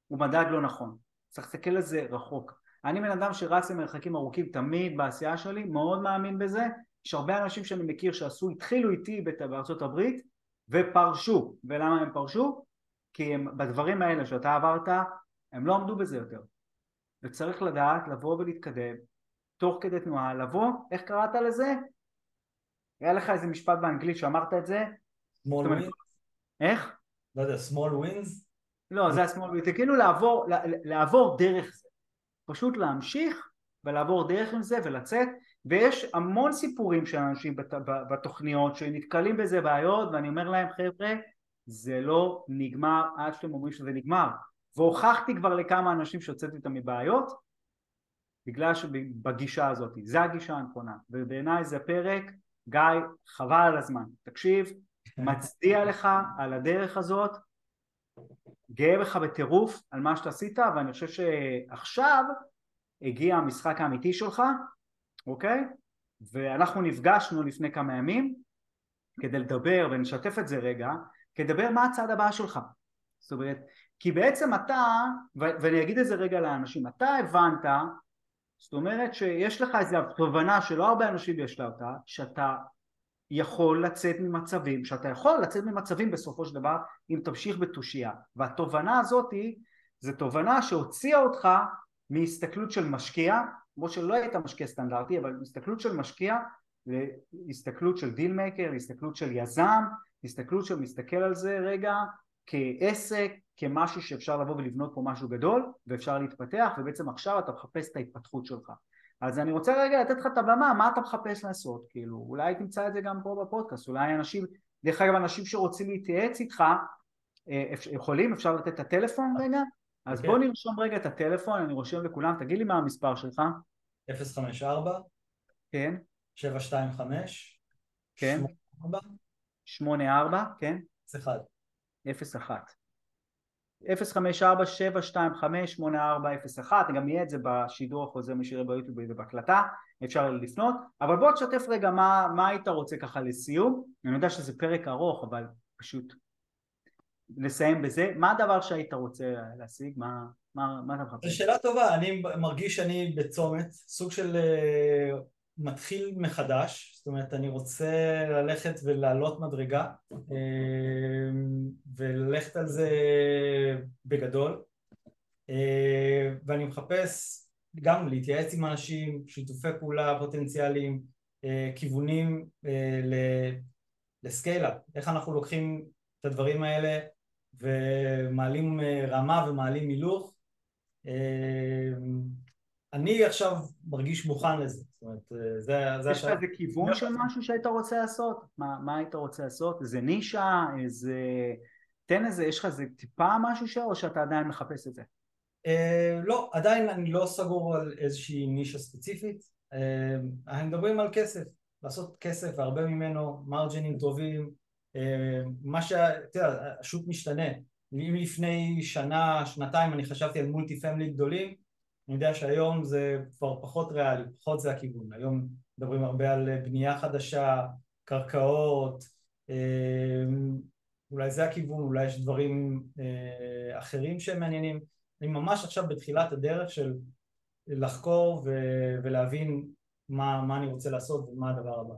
הוא מדד לא נכון צריך להסתכל על זה רחוק אני בן אדם שרץ למרחקים ארוכים תמיד בעשייה שלי מאוד מאמין בזה יש הרבה אנשים שאני מכיר שעשו התחילו איתי בארצות הברית ופרשו ולמה הם פרשו? כי הם בדברים האלה שאתה עברת הם לא עמדו בזה יותר וצריך לדעת לבוא ולהתקדם תוך כדי תנועה לבוא איך קראת לזה? היה לך איזה משפט באנגלית שאמרת את זה? איך? לא יודע, small wins? לא, זה ה-small wins, זה כאילו לעבור, לעבור דרך זה, פשוט להמשיך ולעבור דרך עם זה ולצאת, ויש המון סיפורים של אנשים בת, בתוכניות שנתקלים בזה בעיות, ואני אומר להם חבר'ה, זה לא נגמר עד שאתם אומרים שזה נגמר, והוכחתי כבר לכמה אנשים שהוצאתי אותם מבעיות, בגלל שבגישה הזאת, זה הגישה הנכונה, ובעיניי זה פרק, גיא, חבל על הזמן, תקשיב, מצדיע לך על הדרך הזאת, גאה בך בטירוף על מה שאתה עשית, ואני חושב שעכשיו הגיע המשחק האמיתי שלך, אוקיי? ואנחנו נפגשנו לפני כמה ימים כדי לדבר ונשתף את זה רגע, כדי לדבר מה הצעד הבא שלך. זאת אומרת, כי בעצם אתה, ואני אגיד את זה רגע לאנשים, אתה הבנת, זאת אומרת שיש לך איזו תובנה שלא הרבה אנשים יש לה אותה, שאתה יכול לצאת ממצבים, שאתה יכול לצאת ממצבים בסופו של דבר אם תמשיך בתושייה. והתובנה הזאת זו תובנה שהוציאה אותך מהסתכלות של משקיע כמו שלא היית משקיע סטנדרטי אבל הסתכלות של משקיע להסתכלות של deal maker, להסתכלות של יזם, הסתכלות שמסתכל על זה רגע כעסק, כמשהו שאפשר לבוא ולבנות פה משהו גדול ואפשר להתפתח ובעצם עכשיו אתה מחפש את ההתפתחות שלך אז אני רוצה רגע לתת לך את הבמה, מה אתה מחפש לעשות? כאילו, אולי תמצא את זה גם פה בפודקאסט, אולי אנשים, דרך אגב, אנשים שרוצים להתייעץ איתך, אה, יכולים, אפשר לתת את הטלפון רגע? אז okay. בוא אוקיי. נרשום רגע את הטלפון, אני רושם לכולם, תגיד לי מה המספר שלך. 054 כן. 725 כן. 84 כן. 01 01 054-725-8401 גם יהיה את זה בשידור החוזר מי שיראה ביוטיוב ובהקלטה אפשר לפנות. אבל בוא תשתף רגע מה, מה היית רוצה ככה לסיום. אני יודע שזה פרק ארוך אבל פשוט נסיים בזה. מה הדבר שהיית רוצה להשיג? מה, מה, מה אתה מחפש? זו שאלה טובה. אני מרגיש שאני בצומת סוג של אה, מתחיל מחדש, זאת אומרת אני רוצה ללכת ולעלות מדרגה אה, וללכת על זה בגדול אה, ואני מחפש גם להתייעץ עם אנשים, שיתופי פעולה פוטנציאליים, אה, כיוונים לסקיילה, איך אנחנו לוקחים את הדברים האלה ומעלים רמה ומעלים הילוך אני עכשיו מרגיש מוכן לזה, זאת אומרת, אה, זה... זה יש לך איזה כיוון של משהו שהיית רוצה לעשות? מה, מה היית רוצה לעשות? איזה נישה? איזה... תן איזה, יש לך איזה טיפה משהו שם, או שאתה עדיין מחפש את זה? Uh, לא, עדיין אני לא סגור על איזושהי נישה ספציפית. Uh, אנחנו מדברים על כסף, לעשות כסף והרבה ממנו, מרג'ינים טובים, uh, מה ש... אתה יודע, השוק משתנה. אם לפני שנה, שנתיים אני חשבתי על מולטי פמילי גדולים, אני יודע שהיום זה כבר פחות ריאלי, פחות זה הכיוון, היום מדברים הרבה על בנייה חדשה, קרקעות, אמ, אולי זה הכיוון, אולי יש דברים אה, אחרים שהם מעניינים, אני ממש עכשיו בתחילת הדרך של לחקור ו- ולהבין מה, מה אני רוצה לעשות ומה הדבר הבא.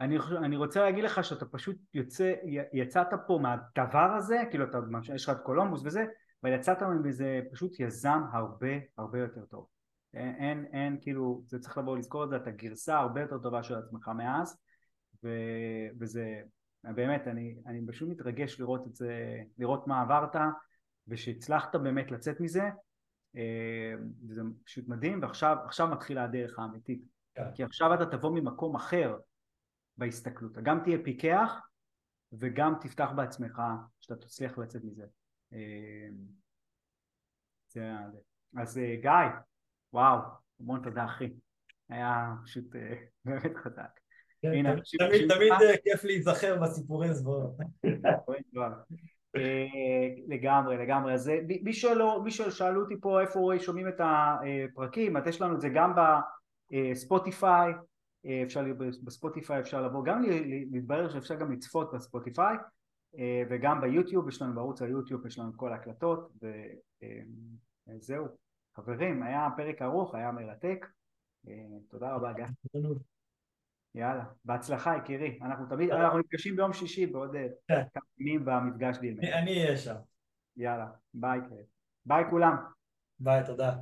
אני, אני רוצה להגיד לך שאתה פשוט יוצא, יצאת פה מהדבר הזה, כאילו אתה, יש לך את קולומבוס וזה, אבל יצאת מזה פשוט יזם הרבה הרבה יותר טוב. אין, אין, אין כאילו, זה צריך לבוא לזכור את זה, אתה גרסה הרבה יותר טובה של עצמך מאז, ו, וזה, באמת, אני, אני פשוט מתרגש לראות את זה, לראות מה עברת, ושהצלחת באמת לצאת מזה, אה, וזה פשוט מדהים, ועכשיו מתחילה הדרך האמיתית. Yeah. כן. כי עכשיו אתה תבוא ממקום אחר בהסתכלות, אתה גם תהיה פיקח, וגם תפתח בעצמך שאתה תצליח לצאת מזה. זה, אז אה, גיא, וואו, המון תודה אחי, היה פשוט אה, באמת חזק. כן, תמיד אה, כיף להיזכר בסיפורי זוועות. לגמרי, לגמרי. אז מי ששאלו אותי פה איפה שומעים את הפרקים, אז יש לנו את זה גם בספוטיפיי, אפשר, בספוטיפיי אפשר לבוא, גם להתברר שאפשר גם לצפות בספוטיפיי, אה, וגם ביוטיוב, יש לנו בערוץ היוטיוב, יש לנו כל ההקלטות וזהו. אה, חברים, היה פרק ארוך, היה מרתק. אה, תודה רבה גיא. יאללה, בהצלחה יקירי. אנחנו תמיד, אנחנו נפגשים ביום שישי בעוד כן. כמה ימים במפגש דיל. אני אהיה שם. יאללה, ביי. ביי כולם. ביי, תודה.